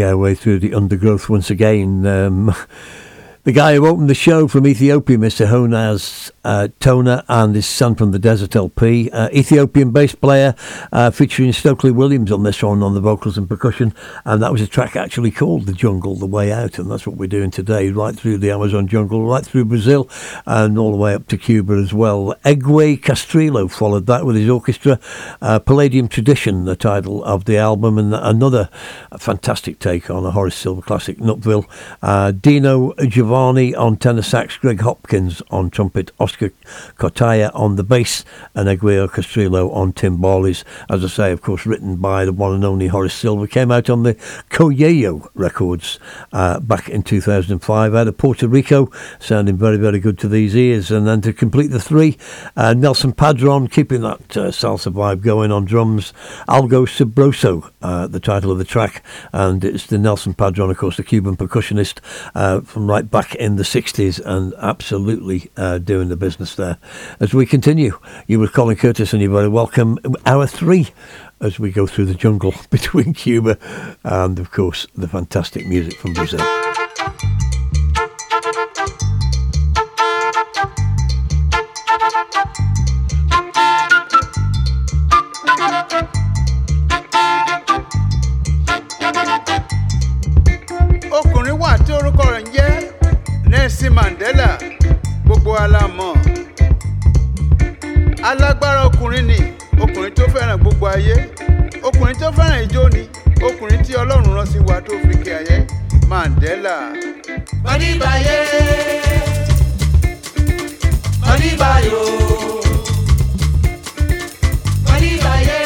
Our way through the undergrowth once again. Um, the guy who opened the show from Ethiopia, Mr. Honaz uh, Tona and his son from the Desert LP. Uh, Ethiopian bass player uh, featuring Stokley Williams on this one on the vocals and percussion. And that was a track actually called The Jungle, The Way Out. And that's what we're doing today, right through the Amazon jungle, right through Brazil, and all the way up to Cuba as well. Eguie Castrillo followed that with his orchestra. Uh, Palladium Tradition, the title of the album, and another fantastic take on a Horace Silver classic, Nutville. Uh, Dino Govoni on tenor sax, Greg Hopkins on trumpet, Oscar Cotaya on the bass, and Eguie Castrillo on timbales. As I say, of course, written by the one and only Horace Silver. Came out on the Coello records uh, back in 2005 out of Puerto Rico, sounding very, very good to these ears. And then to complete the three, uh, Nelson Padron keeping that uh, salsa vibe going on drums. Algo Sabroso, uh, the title of the track, and it's the Nelson Padron, of course, the Cuban percussionist uh, from right back in the 60s, and absolutely doing the business there. Uh, as we continue, you with Colin Curtis, and you're very welcome. Hour three as we go through the jungle between Cuba and, of course, the fantastic music from Brazil. ọkùnrin wà tí orúkọ rẹ̀ ń jẹ́ Nelson Mandela gbogbo wa la mọ̀ alágbára ọkùnrin ni ọkùnrin tó fẹ́ràn gbogbo ayé. Ọkùnrin tó fẹ́ràn ijó ni ọkùnrin tí Ọlọ́run rán sí wa tó fi kí ayé. Mandela. Mọ̀nìbàyé Mọ̀nìbàyò Mọ̀nìbàyé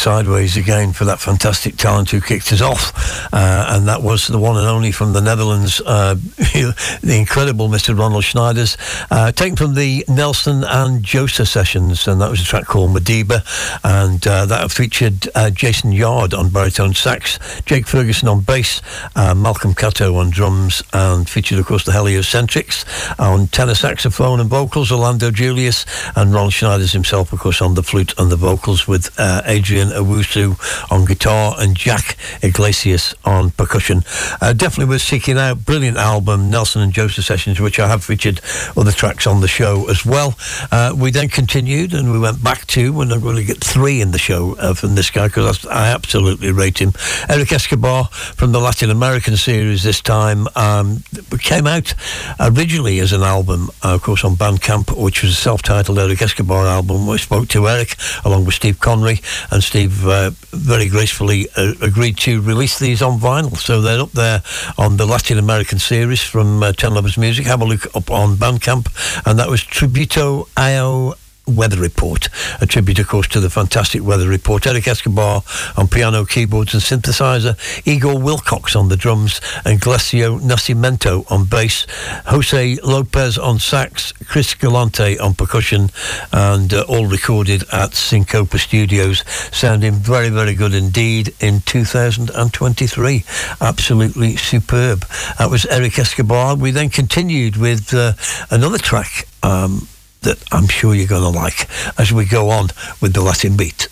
sideways again for that fantastic talent who kicked us off. Uh, and that was the one and only from the Netherlands, uh, the incredible Mr. Ronald Snijders, uh, taken from the Nelson and Josa sessions. And that was a track called Madiba. And uh, that featured uh, Jason Yard on baritone sax, Jake Ferguson on bass, uh, Malcolm Catto on drums, and featured, of course, the Heliocentrics on tenor saxophone and vocals, Orlando Julius, and Ron Snijders himself, of course, on the flute and the vocals with Adrian Owusu on guitar and Jack Iglesias on percussion. Uh, definitely was seeking out brilliant album Nelson and Joseph Sessions, which I have featured other tracks on the show as well. Uh, we then continued and we went back to, and I'm going to get three in the show uh, from this guy because I absolutely rate him. Eric Escobar from the Latin American series this time um, came out originally as an album, uh, of course, on Bandcamp, which was a self-titled Eric Escobar album. We spoke to Eric along with Steve Connery, and Steve uh, very gracefully uh, agreed to release these on vinyl. So they're up there on the Latin American series from uh, Ten Lovers Music. Have a look up on Bandcamp, and that was Tributo Io Weather Report. A tribute, of course, to the fantastic Weather Report. Eric Escobar on piano, keyboards, and synthesizer. Igor Wilcox on the drums, and Glacio Nascimento on bass. Jose Lopez on sax. Chris Galante on percussion, and uh, all recorded at Syncopa Studios. Sounding very, very good indeed in 2023. Absolutely superb. That was Eric Escobar. We then continued with uh, another track. Um, that I'm sure you're going to like as we go on with the Latin beat.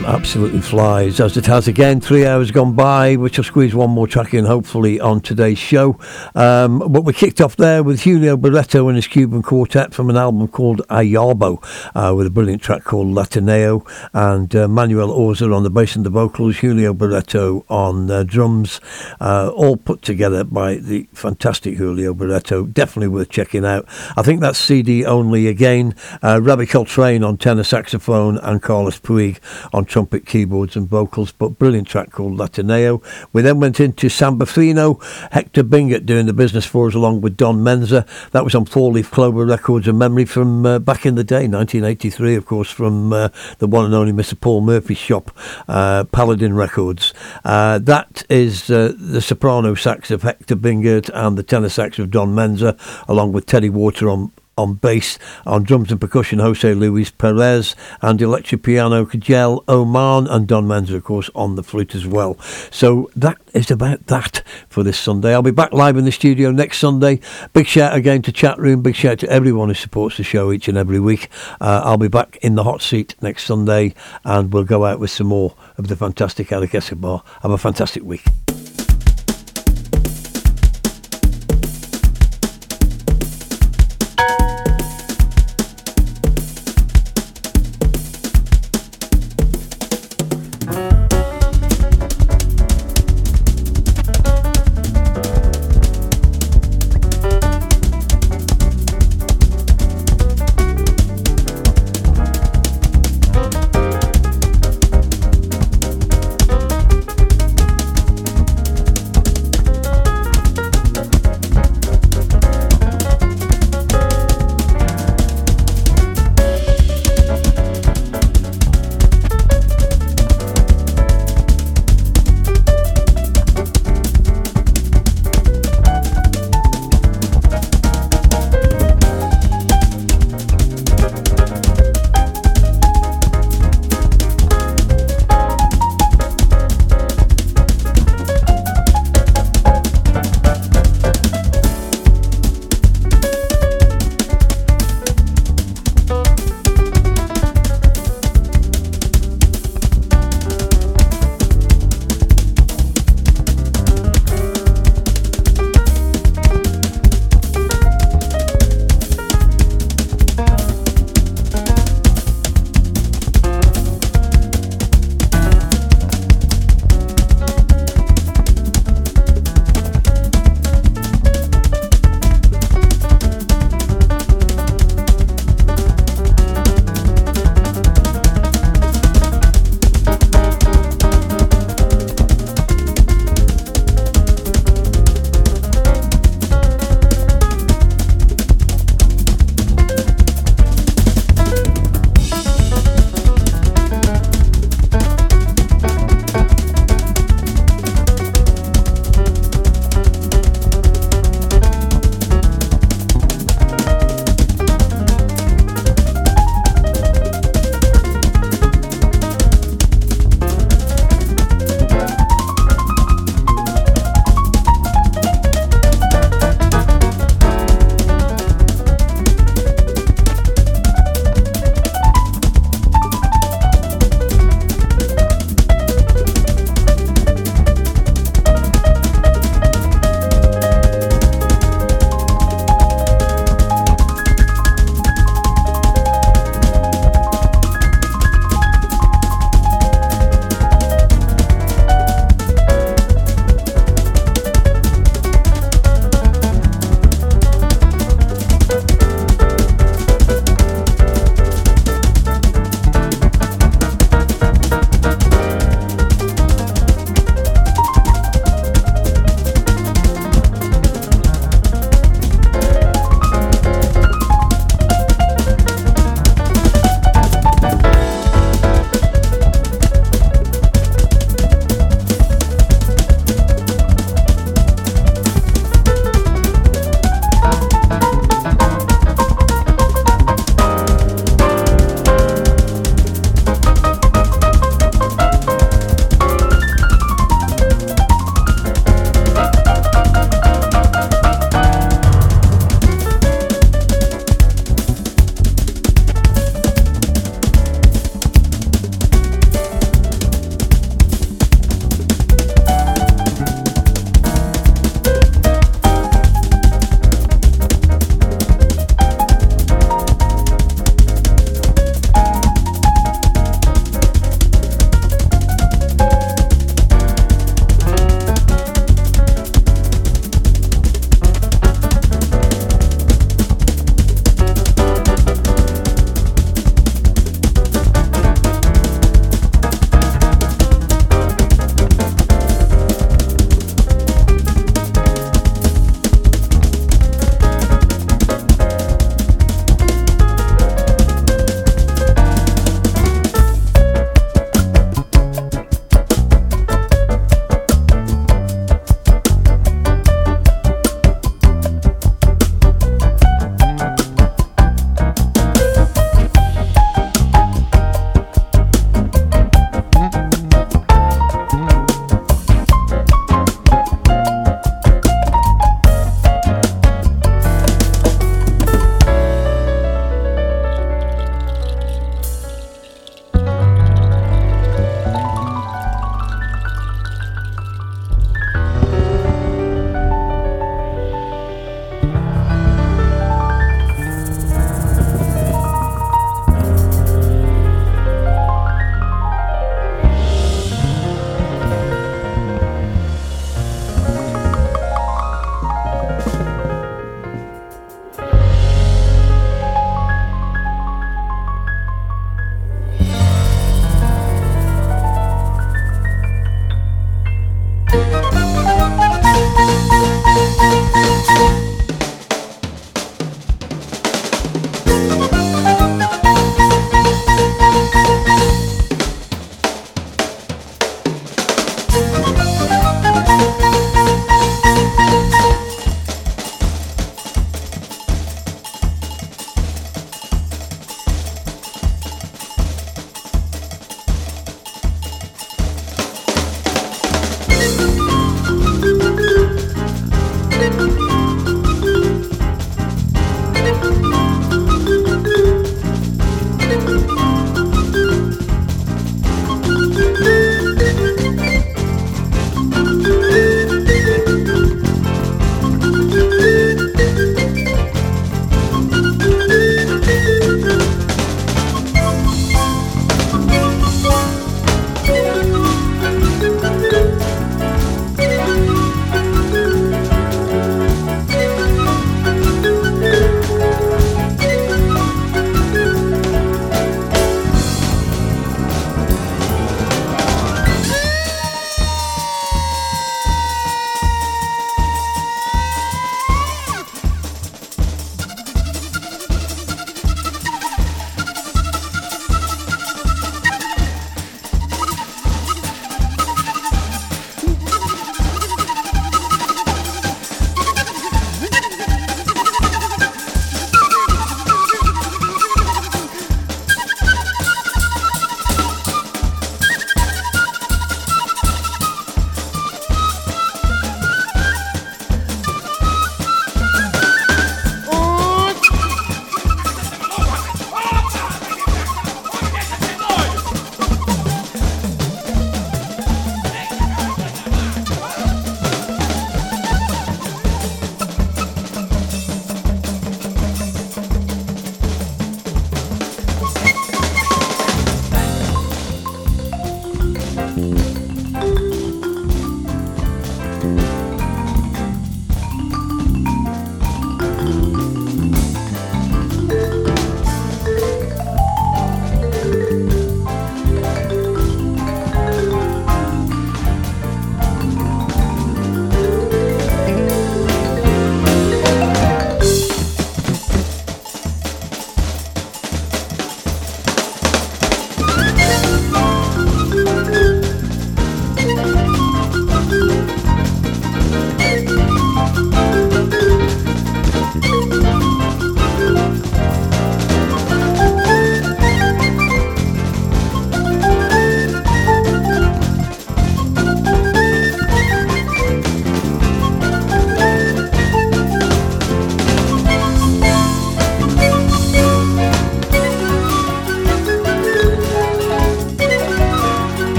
Time absolutely flies, as it has again. Three hours gone by, which will squeeze one more track in, hopefully, on today's show. Um, but we kicked off there with Julio Barreto and his Cuban quartet from an album called Ayabo, uh, with a brilliant track called Latineo, and uh, Manuel Orza on the bass and the vocals, Julio Barreto on uh, drums, all put together by the fantastic Julio Barreto. Definitely worth checking out. I think that's CD only again. Uh, Robbie Coltrane on tenor saxophone and Carlos Puig on trumpet, keyboards, and vocals. But brilliant track called Latineo. We then went into San Bufino, Hector Bingert doing the business for us along with Don Menza. That was on Four Leaf Clover Records, a memory from uh, back in the day, 1983, of course, from uh, the one and only Mr. Paul Murphy's shop, uh, Paladin Records. Uh, that is uh, the soprano sax of Hector Bingert and the tenor sax of Don Menza, along with Teddy Water on on bass, on drums and percussion, Jose Luis Perez, and electric piano, Kjell Öhman, and Don Menza, of course, on the flute as well. So that is about that for this Sunday. I'll be back live in the studio next Sunday. Big shout again to chat room. Big shout to everyone who supports the show each and every week. Uh, I'll be back in the hot seat next Sunday, and we'll go out with some more of the fantastic Alec Escobar. Have a fantastic week.